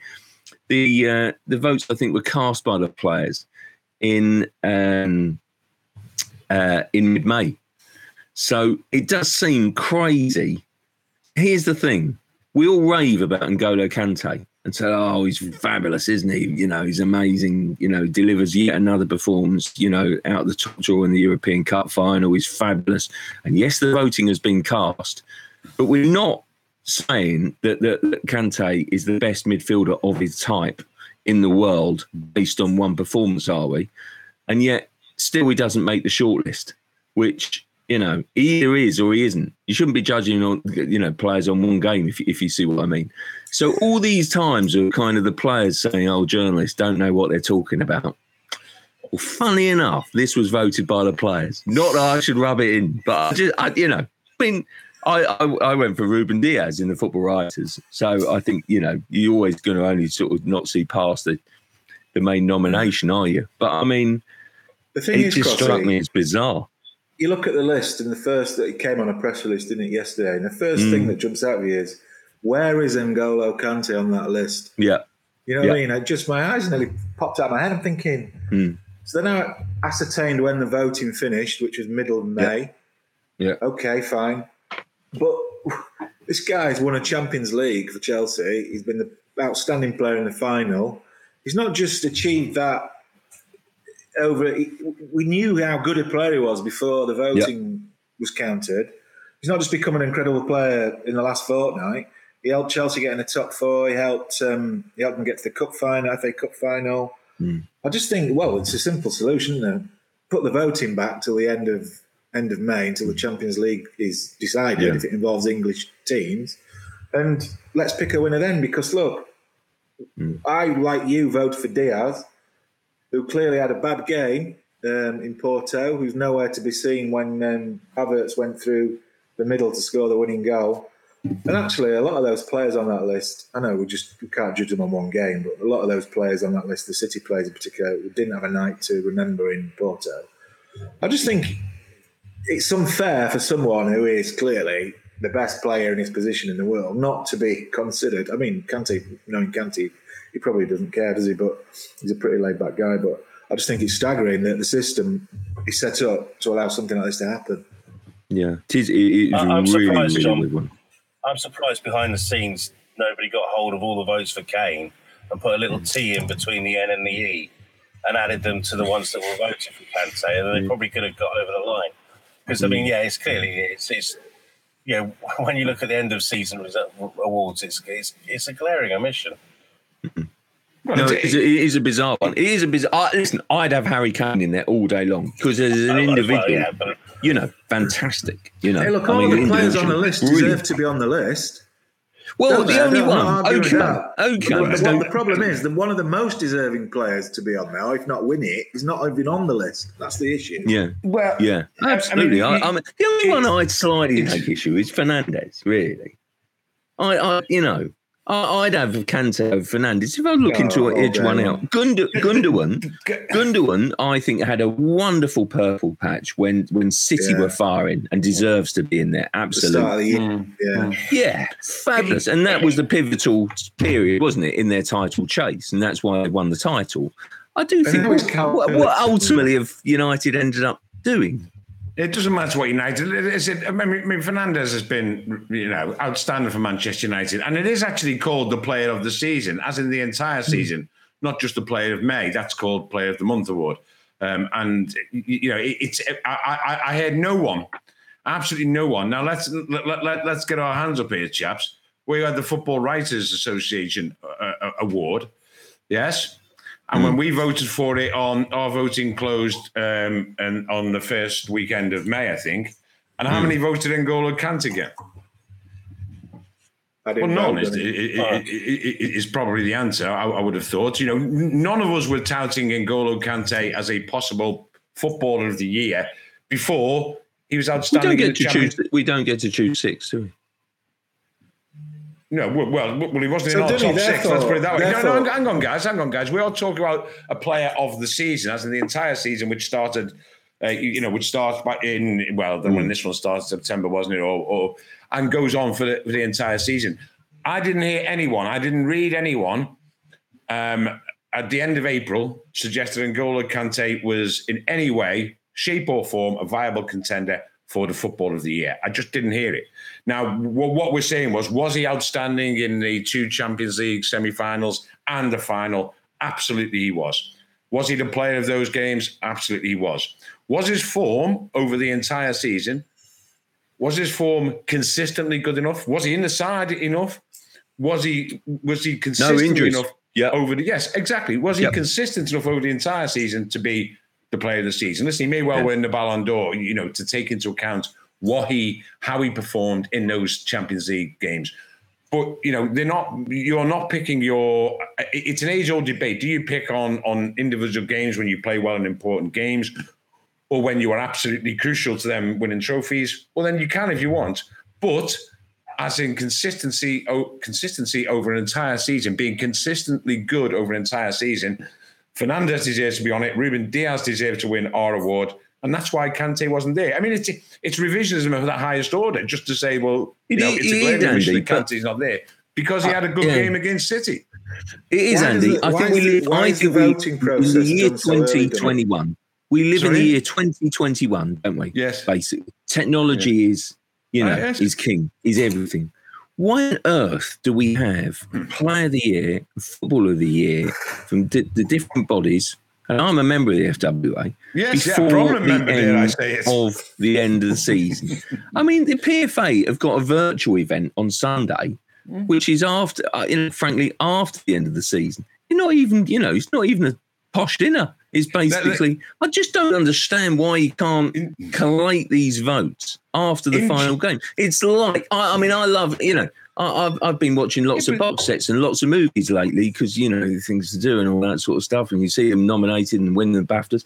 the uh, the votes I think were cast by the players in. Um, uh, in mid May. So it does seem crazy. Here's the thing we all rave about N'Golo Kante and say, oh, he's fabulous, isn't he? You know, he's amazing, you know, delivers yet another performance, you know, out the top draw in the European Cup final. He's fabulous. And yes, the voting has been cast, but we're not saying that, that, that Kante is the best midfielder of his type in the world based on one performance, are we? And yet still he doesn't make the shortlist, which you know either is or he isn't. You shouldn't be judging on you know players on one game if if you see what I mean. So all these times are kind of the players saying, "Oh, journalists don't know what they're talking about." Well, funny enough, this was voted by the players. Not that I should rub it in, but I just I, you know, I mean. I, I, I went for Ruben Dias in the Football Writers, so I think you know you're always going to only sort of not see past the the main nomination, are you? But I mean, the thing it is, just struck me as bizarre. You look at the list, and the first that it came on a press release, didn't it, yesterday? And the first mm. thing that jumps out of you is, where is N'Golo Kante on that list? Yeah. You know yeah. what I mean? I just my eyes nearly popped out of my head. I'm thinking. Mm. So then I ascertained when the voting finished, which was middle of May. Yeah. yeah. Okay, fine. But this guy's won a Champions League for Chelsea. He's been the outstanding player in the final. He's not just achieved that over. We knew how good a player he was before the voting yep. was counted. He's not just become an incredible player in the last fortnight. He helped Chelsea get in the top four. He helped um, he helped them get to the cup final, FA Cup final. Mm. I just think, well, it's a simple solution. There. Put the voting back till the end of end of May until the Champions League is decided yeah. if it involves English teams, and let's pick a winner then. Because look, mm. I like you vote for Dias who clearly had a bad game um, in Porto, who's nowhere to be seen when um, Havertz went through the middle to score the winning goal. And actually, a lot of those players on that list, I know we just we can't judge them on one game, but a lot of those players on that list, the City players in particular, didn't have a night to remember in Porto. I just think it's unfair for someone who is clearly the best player in his position in the world not to be considered. I mean, Kante, knowing Kante, he probably doesn't care, does he? But he's a pretty laid back guy. But I just think it's staggering that the system is set up to allow something like this to happen. Yeah, it is. It is I'm really, surprised, really John, one. I'm surprised behind the scenes nobody got hold of all the votes for Kane and put a little mm. T in between the N and the E and added them to the ones that were voted for Kante, and they mm. probably could have got over the line. Because I mean, mm. yeah, it's clearly it's, it's you know when you look at the end of season awards, it's it's, it's a glaring omission. Well, no, it is, a, it is a bizarre one. It is a bizarre. Uh, listen, I'd have Harry Kane in there all day long because as an individual, well, yeah, but, you know, fantastic. You know, hey, look, all I mean, the players on the list deserve to be on the list. Well, the only one. Okay, okay. The, the, problem is that one of the most deserving players to be on there, if not win it, is not even on the list. That's the issue. Yeah. Well, yeah, absolutely. I mean, I, I mean the only one I'd slightly take issue is Fernandes. Really, I, I, you know, I'd have Kante over Fernandes. If I look oh, into it, edge one out, Gund- Gundogan, Gundogan, I think had a wonderful purple patch when when City yeah. were firing and deserves to be in there. Absolutely, the yeah, yeah, fabulous. And that was the pivotal period, wasn't it, in their title chase, and that's why they won the title. I do think what, what ultimately have United ended up doing it doesn't matter what United. Is it? I mean, Fernandes has been, you know, outstanding for Manchester United, and it is actually called the Player of the Season, as in the entire hmm. season, not just the Player of May. That's called Player of the Month award. Um, and you know, it, it's. I, I, I heard no one, Absolutely no one. Now let's let, let, let, let's get our hands up here, chaps. We had the Football Writers Association uh, uh, award, yes, and mm. when hmm. we voted for it on our voting closed um, and on the first weekend of May, I think. And how mm. many voted N'Golo Kante again? Well, none is, is, probably the answer. I, I, would have thought. You know, none of us were touting N'Golo Kante as a possible footballer of the year before he was outstanding. We don't get to choose. We don't get to choose six, do we? No, well, well, well he wasn't so in our top six. Let's put it that way. No, no, hang on, guys, hang on, guys. We are talking about a player of the season, as in the entire season, which started, uh, you know, which starts back in well, then mm. when this one started September, wasn't it, or, or and goes on for the, for the entire season. I didn't hear anyone. I didn't read anyone um, at the end of April suggested N'Golo Kante was in any way, shape, or form a viable contender for the Football of the Year. I just didn't hear it. Now, what we're saying was, was he outstanding in the two Champions League semi-finals and the final? Absolutely, he was. Was he the player of those games? Absolutely, he was. Was his form over the entire season? Was his form consistently good enough? Was he in the side enough? Was he was he consistent no enough yep. over the yes, exactly. Was he yep. consistent enough over the entire season to be the player of the season? Listen, he may well yeah. win the Ballon d'Or, you know, to take into account what he how he performed in those Champions League games. But you know, they're not you're not picking your it's an age-old debate. Do you pick on on individual games when you play well in important games? Or when you are absolutely crucial to them winning trophies, well, then you can if you want. But as in consistency, oh, consistency over an entire season, being consistently good over an entire season. Fernandes deserves to be on it. Ruben Dias deserves to win our award, and that's why Kante wasn't there. I mean, it's it's revisionism of the highest order, just to say, well, you know, it's a great revision that Kante's not there because he had a good uh, yeah. game against City. It is, why Andy. Is it, I think we live. I think we, in the year 2021. We live Sorry? in the year 2021, don't we? Yes. Basically, technology yeah. is you know, uh, he's king. is everything. Why on earth do we have Player of the Year, Football of the Year from di- the different bodies? And I'm a member of the FWA. Yes, before yeah, the member end I say of the end of the season. I mean, the PFA have got a virtual event on Sunday, mm. which is after, uh, you know, frankly, after the end of the season. You're not even, you know, it's not even a posh dinner. Is basically, I just don't understand why you can't collate these votes after the final game. It's like, I, I mean, I love, you know, I, have I've been watching lots of box sets and lots of movies lately because you know things to do and all that sort of stuff, and you see them nominated and win the BAFTAs.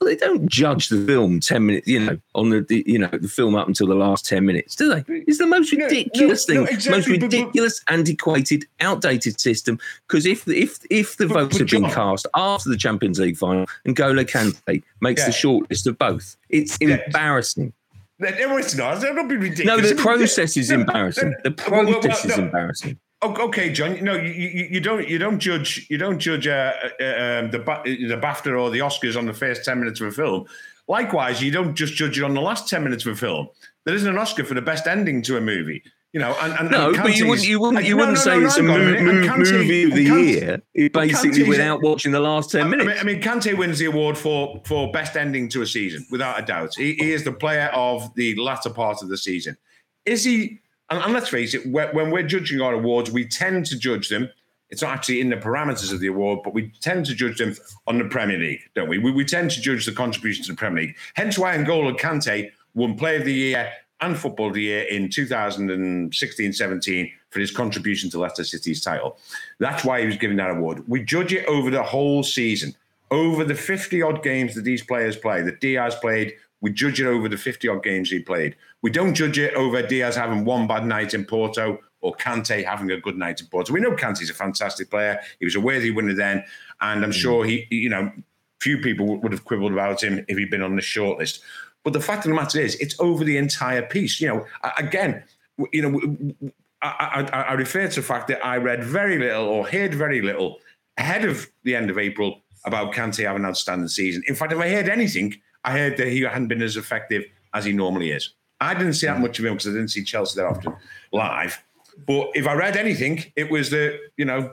Well, they don't judge the film ten minutes, you know, on the, the, you know the film up until the last ten minutes, do they? It's the most ridiculous no, no, thing, no, exactly, most ridiculous, but, but, antiquated, outdated system. Because if if if the but, votes have been cast after the Champions League final and N'Golo Kante makes yeah. the shortlist of both, it's yeah. embarrassing. No, it's not. Don't be ridiculous. No, the process is embarrassing. The process is embarrassing. Okay, John. No, you, you, you, don't. You don't judge. You don't judge uh, uh, um, the the BAFTA or the Oscars on the first ten minutes of a film. Likewise, you don't just judge it on the last ten minutes of a film. There isn't an Oscar for the best ending to a movie. You know, and, and no, and but you wouldn't. You wouldn't. You wouldn't no, say no, it's a mo- mo- movie of the year, basically, without watching the last ten minutes. I mean, I mean, Kante wins the award for for best ending to a season, without a doubt. He, he is the player of the latter part of the season. Is he? And, and let's face it, when we're judging our awards, we tend to judge them. It's not actually in the parameters of the award, but we tend to judge them on the Premier League, don't we? We, we tend to judge the contribution to the Premier League. Hence why N'Golo Kante won Player of the Year and Football of the Year in 2016-17 for his contribution to Leicester City's title. That's why he was given that award. We judge it over the whole season, over the 50 odd games that these players play, that Dias played, we judge it over the 50 odd games he played. We don't judge it over Dias having one bad night in Porto or Kante having a good night in Porto. We know Kante's a fantastic player. He was a worthy winner then. And I'm mm. sure he, you know, few people would have quibbled about him if he'd been on the shortlist. But the fact of the matter is, it's over the entire piece. You know, again, you know, I, I, I refer to the fact that I read very little or heard very little ahead of the end of April about Kante having an outstanding season. In fact, if I heard anything, I heard that he hadn't been as effective as he normally is. I didn't see that much of him because I didn't see Chelsea that often live. But if I read anything, it was that, you know,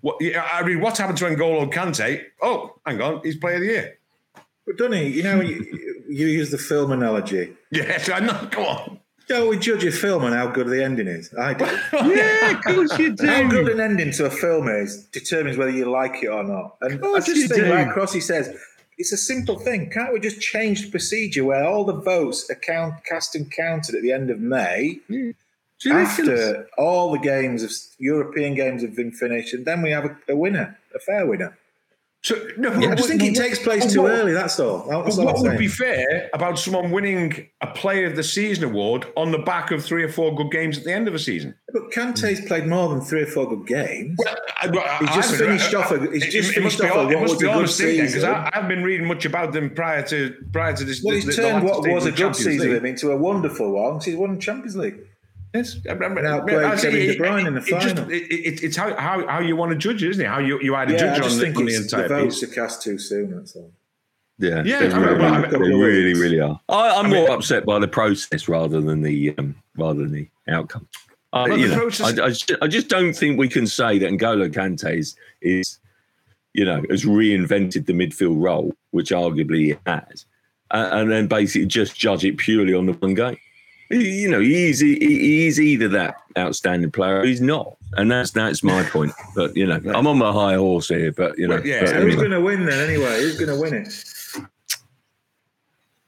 what, I read what's happened to N'Golo Kante. Oh, hang on, he's player of the year. But Dunny, you know, you use the film analogy. Yes, I know. Come on. Don't we judge a film on how good the ending is? I do. yeah, of course you do. How good an ending to a film is determines whether you like it or not. And I just think, do. like Crossy says, it's a simple thing. Can't we just change the procedure where all the votes are count, cast and counted at the end of May? Mm. After all the games of European games have been finished, and then we have a, a winner, a fair winner. So no, yeah, I just think it takes place too early. That's all. That's all what would be fair about someone winning a Player of the Season award on the back of three or four good games at the end of a season? But Kante's played more than three or four good games. Well, I, he's just finished off. A, he's just it, finished it off. A, it must be honest because I, have been reading much about them prior to prior to this. Well, he's the, turned the what was a good season of him into a wonderful one. He's won Champions League. Yes, I mean, now Kevin De Bruyne in the final. Just, it, it, it's how, how how you want to judge it, isn't it? How you you either yeah, judge on, the, on the entire the votes are cast too soon. That's all. Yeah, yeah, they, really, I mean, they really, really are. I, am more upset by the process rather than the um, rather than the outcome. Uh, you know, process... I, I, just, I, just, don't think we can say that N'Golo Kante is, is, you know, has reinvented the midfield role, which arguably he has, uh, and then basically just judge it purely on the one game you know, he's he's either that outstanding player, or he's not, and that's that's my point. But you know, I'm on my high horse here. But you know, well, yeah, but, who's going to win then? Anyway, who's going to win it?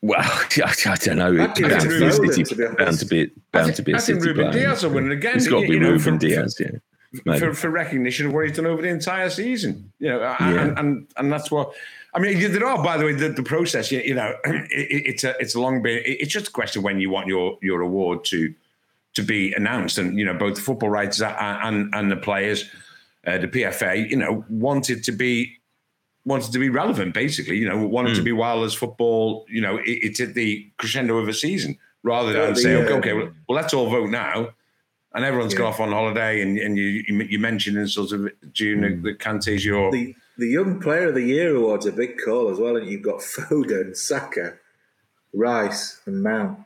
Well, I, I don't know. It's Bound to, be City, bound to be bound to be a City Ruben player. Dias will win it again. It's got to be Ruben Dias, yeah. For, for, recognition of what he's done over the entire season, you know, and, yeah. and, and and that's what I mean, there are, by the way, the, the process. You, you know, it, it's a it's a long bit. It's just a question of when you want your your award to to be announced, and you know, both the football writers and and the players, uh, the PFA, you know, wanted to be wanted to be relevant. Basically, you know, wanted mm. to hmm. be while as football. You know, it, it's at the crescendo of a season, rather than say, okay, okay, well, well, let's all vote now and everyone's yeah. gone off on holiday, and, and you you mentioned in sort of June mm. that Kante's your the, the Young Player of the Year award's a big call as well, and you've got Foden, Saka, Rice, and Mount.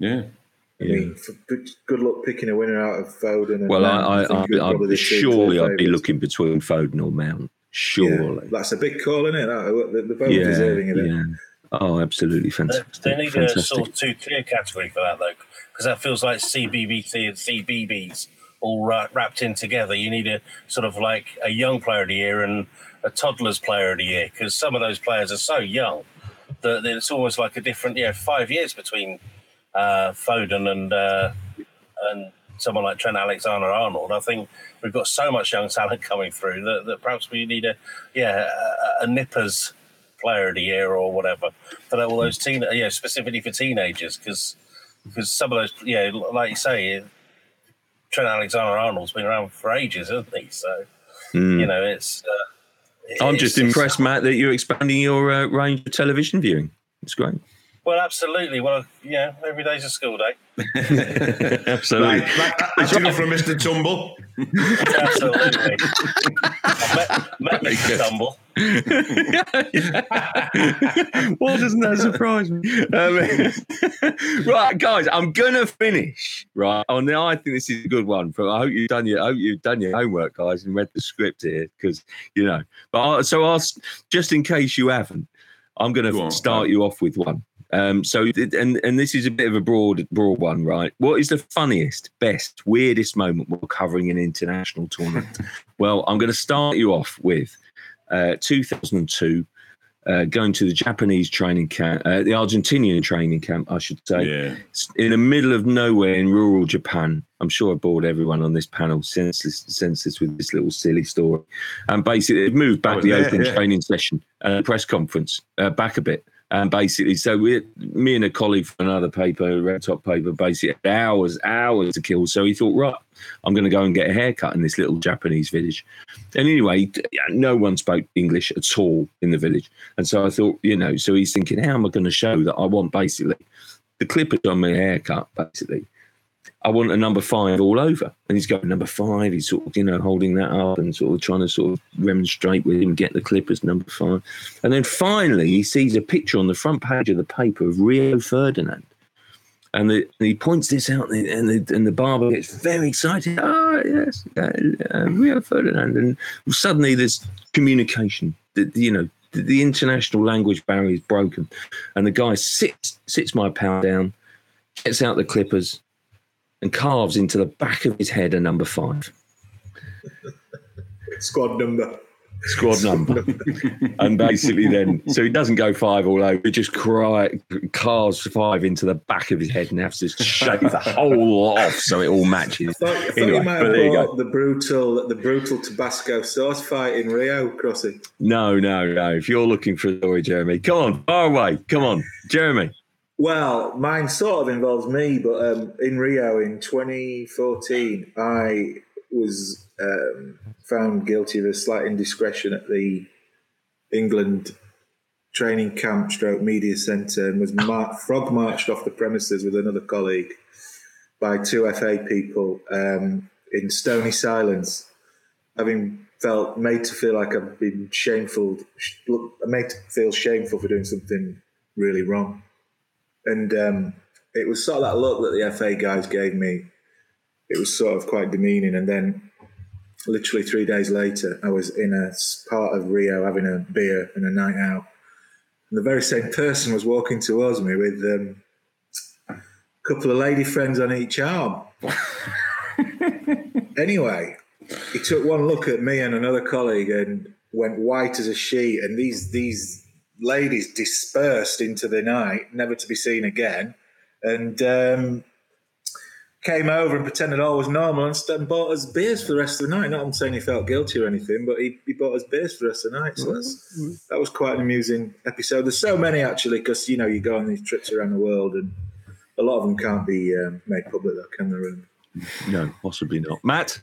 Yeah. I yeah. mean, good, good luck picking a winner out of Foden. And Well, I, I, I, I surely I'd be looking between Foden or Mount. Surely, yeah, that's a big call, isn't it? Uh, They're both yeah, deserving of it. Yeah. Oh, absolutely fantastic. They, they need fantastic. a sort of two clear category for that, though, because that feels like CBBC and CBeebies all wrapped in together. You need a sort of like a young player of the year and a toddler's player of the year because some of those players are so young that, it's almost like a different, yeah, five years between uh, Foden and uh, and someone like Trent Alexander Arnold. I think we've got so much young talent coming through that, that perhaps we need a yeah a, a nippers player of the year or whatever for all those teen yeah specifically for teenagers because because some of those yeah like you say Trent Alexander Arnold's been around for ages, hasn't he? So mm. you know it's. Uh, I'm just impressed, Matt, that you're expanding your uh, range of television viewing. It's great. Well, absolutely. Well, yeah, every day's a school day. absolutely. That's right. from Mr. Tumble. absolutely. met, met Mr. Tumble. well, doesn't that surprise me? Um, right, guys, I'm gonna finish right on the. I think this is a good one. From I hope you've done your. I hope you've done your homework, guys, and read the script here because you know. But I, so I'll just in case you haven't, I'm going to start you off with one. Um, so, and and this is a bit of a broad broad one, right? What is the funniest, best, weirdest moment while covering an international tournament? well, I'm going to start you off with uh, 2002. Uh, going to the Japanese training camp, uh, the Argentinian training camp, I should say, yeah. in the middle of nowhere in rural Japan. I'm sure I bored everyone on this panel senseless, senseless with this little silly story. And basically, they've moved back oh, the yeah, open yeah. training session, uh, press conference, uh, back a bit. And basically, so we, me and a colleague from another paper, Red Top paper, basically hours, hours to kill. So he thought, right, I'm going to go and get a haircut in this little Japanese village. And anyway, no one spoke English at all in the village. And so I thought, you know, so he's thinking, how am I going to show that I want basically the clippers on my haircut, basically? I want a number five all over. And he's going, number five. He's sort of, you know, holding that up and sort of trying to sort of remonstrate with him, get the Clippers number five. And then finally, he sees a picture on the front page of the paper of Rio Ferdinand. And, the, and he points this out, and the, and the barber gets very excited. Ah, yes, uh, uh, Rio Ferdinand. And suddenly there's communication, you know, the international language barrier is broken, and the guy sits sits my pal down, gets out the clippers, and carves into the back of his head a number five. Squad number squad number. and basically then, so he doesn't go five all over, he just cry, carves five into the back of his head and has to shave the whole lot off so it all matches. I thought, I thought anyway, you might have there you go. the brutal, the brutal Tabasco sauce fight in Rio, Crossy. No, no, no. If you're looking for a story, Jeremy, come on, far away. Come on, Jeremy. Well, mine sort of involves me, but um, in Rio in 2014, I was um, found guilty of a slight indiscretion at the England training camp stroke media centre and was frog marched off the premises with another colleague by two FA people um, in stony silence, having felt made to feel like I've been shameful, made to feel shameful for doing something really wrong. And um, it was sort of that look that the FA guys gave me. It was sort of quite demeaning. And then literally three days later, I was in a part of Rio having a beer and a night out. And the very same person was walking towards me with um, a couple of lady friends on each arm. anyway, he took one look at me and another colleague and went white as a sheet. And these these ladies dispersed into the night, never to be seen again. And um, came over and pretended all was normal and, and bought us beers for the rest of the night. Not I'm saying he felt guilty or anything, but he, he bought us beers for the rest of the night. So that was quite an amusing episode. There's so many actually, because you know you go on these trips around the world and a lot of them can't be um, made public, though, can they? No, possibly not. Matt.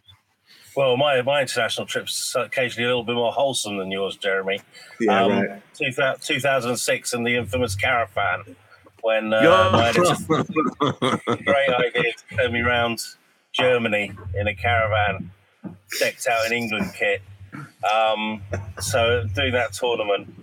Well, my my international trips occasionally a little bit more wholesome than yours, Jeremy. Yeah, um, right. 2006 and the infamous caravan when uh, great idea to turn me around Germany in a caravan decked out in England kit. Um, so doing that tournament,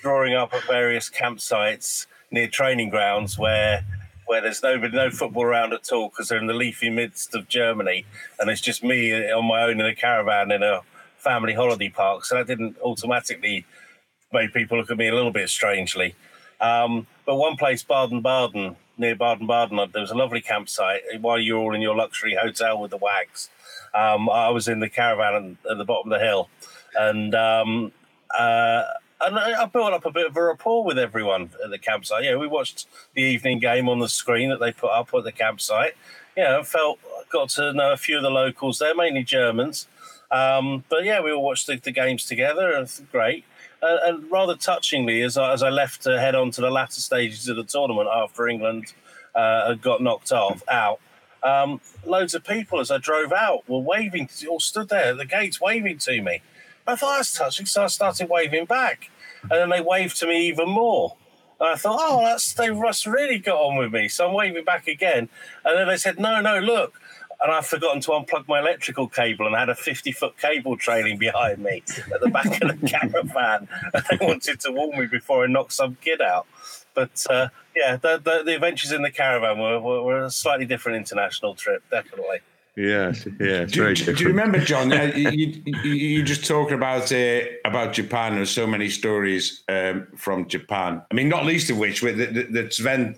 drawing up at various campsites near training grounds where where there's nobody, no football around at all because they're in the leafy midst of Germany, and it's just me on my own in a caravan in a family holiday park. So that didn't automatically make people look at me a little bit strangely. Um, but one place, Baden Baden, near Baden Baden, there was a lovely campsite while you were all in your luxury hotel with the wags. Um, I was in the caravan at the bottom of the hill, and um, uh, and I built up a bit of a rapport with everyone at the campsite. Yeah, we watched the evening game on the screen that they put up at the campsite. Yeah, felt got to know a few of the locals there, mainly Germans. Um, but yeah, we all watched the, the games together. Great and rather touchingly, as I, as I left to head on to the latter stages of the tournament after England uh, got knocked off out, um, loads of people as I drove out were waving, all stood there at the gates waving to me. I thought that's touching, so I started waving back, and then they waved to me even more. And I thought, oh, that's they must really got on with me. So I'm waving back again, and then they said, no, no, look, and I've forgotten to unplug my electrical cable and I had a 50 foot cable trailing behind me at the back of the caravan. And they wanted to warn me before I knocked some kid out. But uh, yeah, the, the, the, adventures in the caravan were, were, were, a slightly different international trip, definitely. Yeah, yeah. Do, do, do, you remember, John? you, you, you, just talking about uh, about Japan. There's so many stories um, from Japan. I mean, not least of which that, that Sven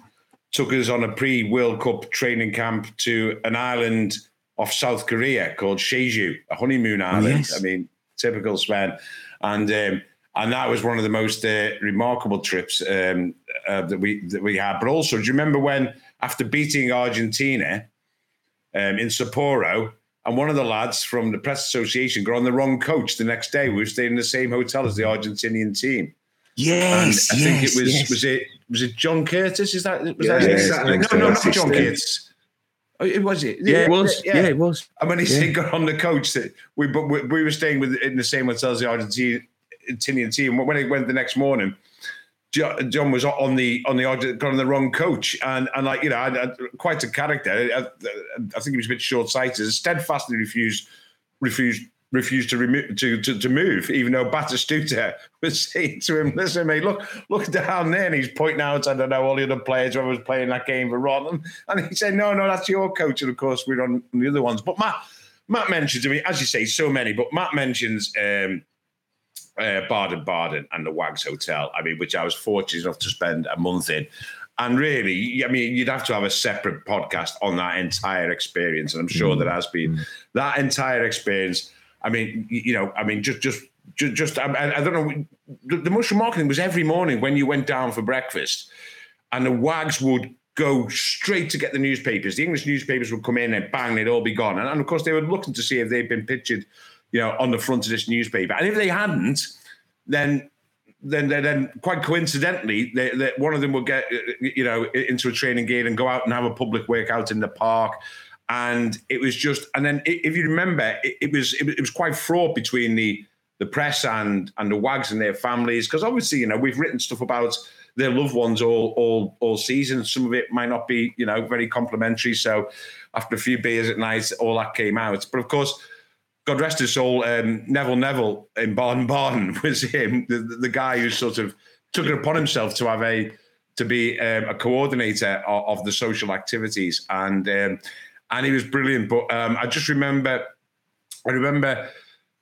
took us on a pre World Cup training camp to an island off South Korea called Jeju, a honeymoon oh, island. Oh, yes. I mean, typical Sven. And um, and that was one of the most uh, remarkable trips um, uh, that we that we had. But also, do you remember when after beating Argentina um, in Sapporo, and one of the lads from the press association got on the wrong coach the next day? We were staying in the same hotel as the Argentinian team. Yes, and I yes, think it was yes. was it was it John Curtis? Is that was yeah, that yes, no, no, not John Curtis. Oh, it was it. Yeah, it was. Yeah, yeah it was. And when he yeah. got on the coach, that we but we, we, were staying with in the same hotel as the Argentinian team. When it went the next morning, John was on the on the got on the wrong coach, and and like you know, I, I, quite a character. I, I, think he was a bit short sighted. Steadfastly refused refused refused to remove to, to, to move, even though Batistuta was saying to him, "Listen, mate, look look down there," and he's pointing out, I don't know, all the other players who was playing that game for Rotherham, and he said, "No, no, that's your coach," and of course we're on the other ones. But Matt Matt mentions, I mean, as you say, so many, but Matt mentions. Um, uh, Baden Baden and the Wags Hotel. I mean, which I was fortunate enough to spend a month in. And really, I mean, you'd have to have a separate podcast on that entire experience. And I'm sure mm. there has been mm. that entire experience. I mean, you know, I mean, just, just, just, just I, I don't know. The, the most remarkable thing was every morning when you went down for breakfast, and the wags would go straight to get the newspapers. The English newspapers would come in and bang, they'd all be gone. And, and of course, they were looking to see if they'd been pictured, you know, on the front of this newspaper. And if they hadn't, then then then quite coincidentally, they, they, one of them would get you know into a training gear and go out and have a public workout in the park. And it was just, and then if you remember, it, it was it, was quite fraught between the the press and and the wags and their families because obviously you know we've written stuff about their loved ones all all all season. Some of it might not be you know very complimentary. So after a few beers at night, all that came out. But of course, God rest his soul, um, Neville Neville in Baden Baden was him, the, the, guy who sort of took it upon himself to have a to be um, a coordinator of, of, the social activities, and um, and he was brilliant. But um, I just remember, I remember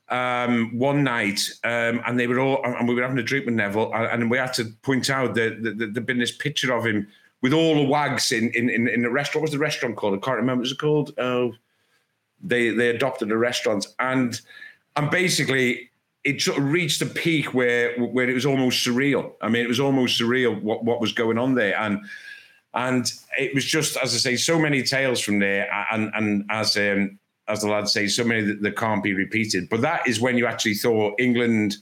um, one night, um, and they were all, and we were having a drink with Neville, and, we had to point out that, that there'd been this picture of him with all the wags in in in, in the restaurant. What was the restaurant called? I can't remember. What was it called? Oh, they they adopted the restaurants and and basically it sort of reached a peak where where it was almost surreal. I mean, it was almost surreal what what was going on there, and and it was just as I say, so many tales from there, and and as um, as the lads say, so many that, that can't be repeated. But that is when you actually thought England.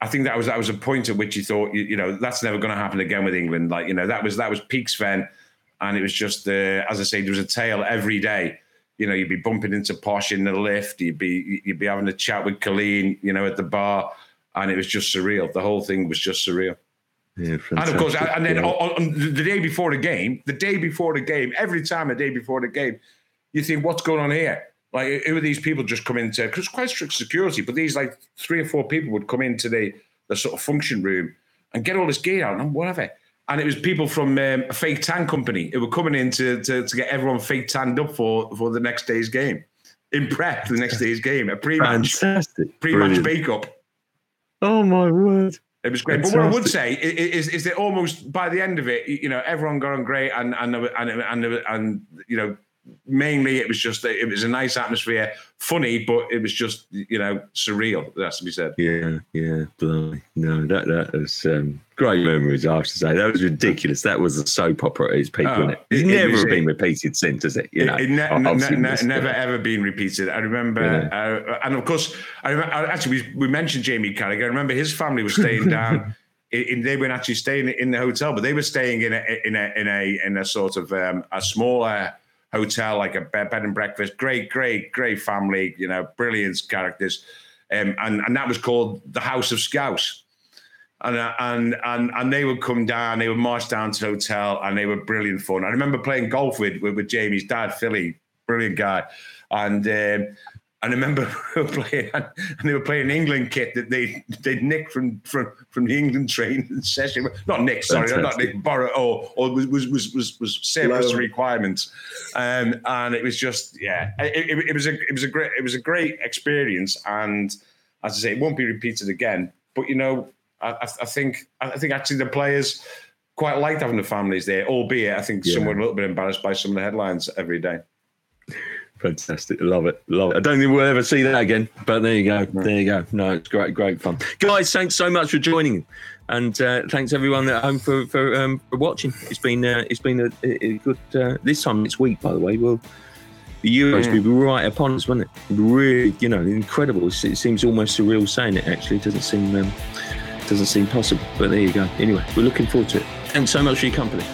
I think that was that was a point at which you thought you, you know that's never going to happen again with England. Like you know that was that was peak Sven, and it was just uh, as I say, there was a tale every day. You know, you'd be bumping into Posh in the lift. You'd be you'd be having a chat with Colleen, you know, at the bar, and it was just surreal. The whole thing was just surreal. Yeah, and of course, and then yeah. on, the day before the game, the day before the game, every time a day before the game, you think, what's going on here? Like, who are these people just come into? Because it's quite strict security, but these like three or four people would come into the the sort of function room and get all this gear out and whatever. And it was people from um, a fake tan company who were coming in to, to, to get everyone fake tanned up for, for the next day's game, in prep for the next day's game, a pre-match, Fantastic. pre-match bake up. Oh my word! It was great. Fantastic. But what I would say is, is that almost by the end of it, you know, everyone got on great, and and and and, and, and you know, mainly it was just it was a nice atmosphere, funny, but it was just you know surreal. That has to be said. Yeah, yeah, blimey. no, that that was um, great memories. I have to say that was ridiculous. That was a soap opera at its peak, oh, it? It's it, never it been repeated since, has it? You know, it, ne- ne- ne- never ever been repeated. I remember, yeah. uh, and of course, I remember, actually we, we mentioned Jamie Carragher. I remember his family was staying down. In, they weren't actually staying in the hotel, but they were staying in a in a in a in a sort of um, a smaller hotel, like a bed, and breakfast. Great, great, great family. You know, brilliant characters, um, and and that was called the House of Scouse. And, uh, and and and they would come down, they would march down to the hotel, and they were brilliant fun. I remember playing golf with with, with Jamie's dad, Philly, brilliant guy, and um, and I remember playing, and they were playing an England kit that they they nicked from from from the England training session. Not Nick, sorry, Fantastic. not Nick, borrow or or was was was was, was service requirements, um, and it was just yeah, it, it, it, was a it was a great it was a great experience, and as I say, it won't be repeated again. But you know, I, I think I think actually the players quite liked having the families there, albeit I think yeah. some were a little bit embarrassed by some of the headlines every day. Fantastic. Love it. Love it. I don't think we'll ever see that again, but there you go. There you go. No, it's great, great fun. Guys, thanks so much for joining. And uh, thanks everyone at home for for, um, for watching. It's been uh, it's been a, a good uh, this time next week, by the way. Well, the Euros will be right upon us, won't it? Really, you know, incredible. It seems almost surreal saying it. Actually, it doesn't seem um, doesn't seem possible. But there you go. Anyway, we're looking forward to it. Thanks so much for your company.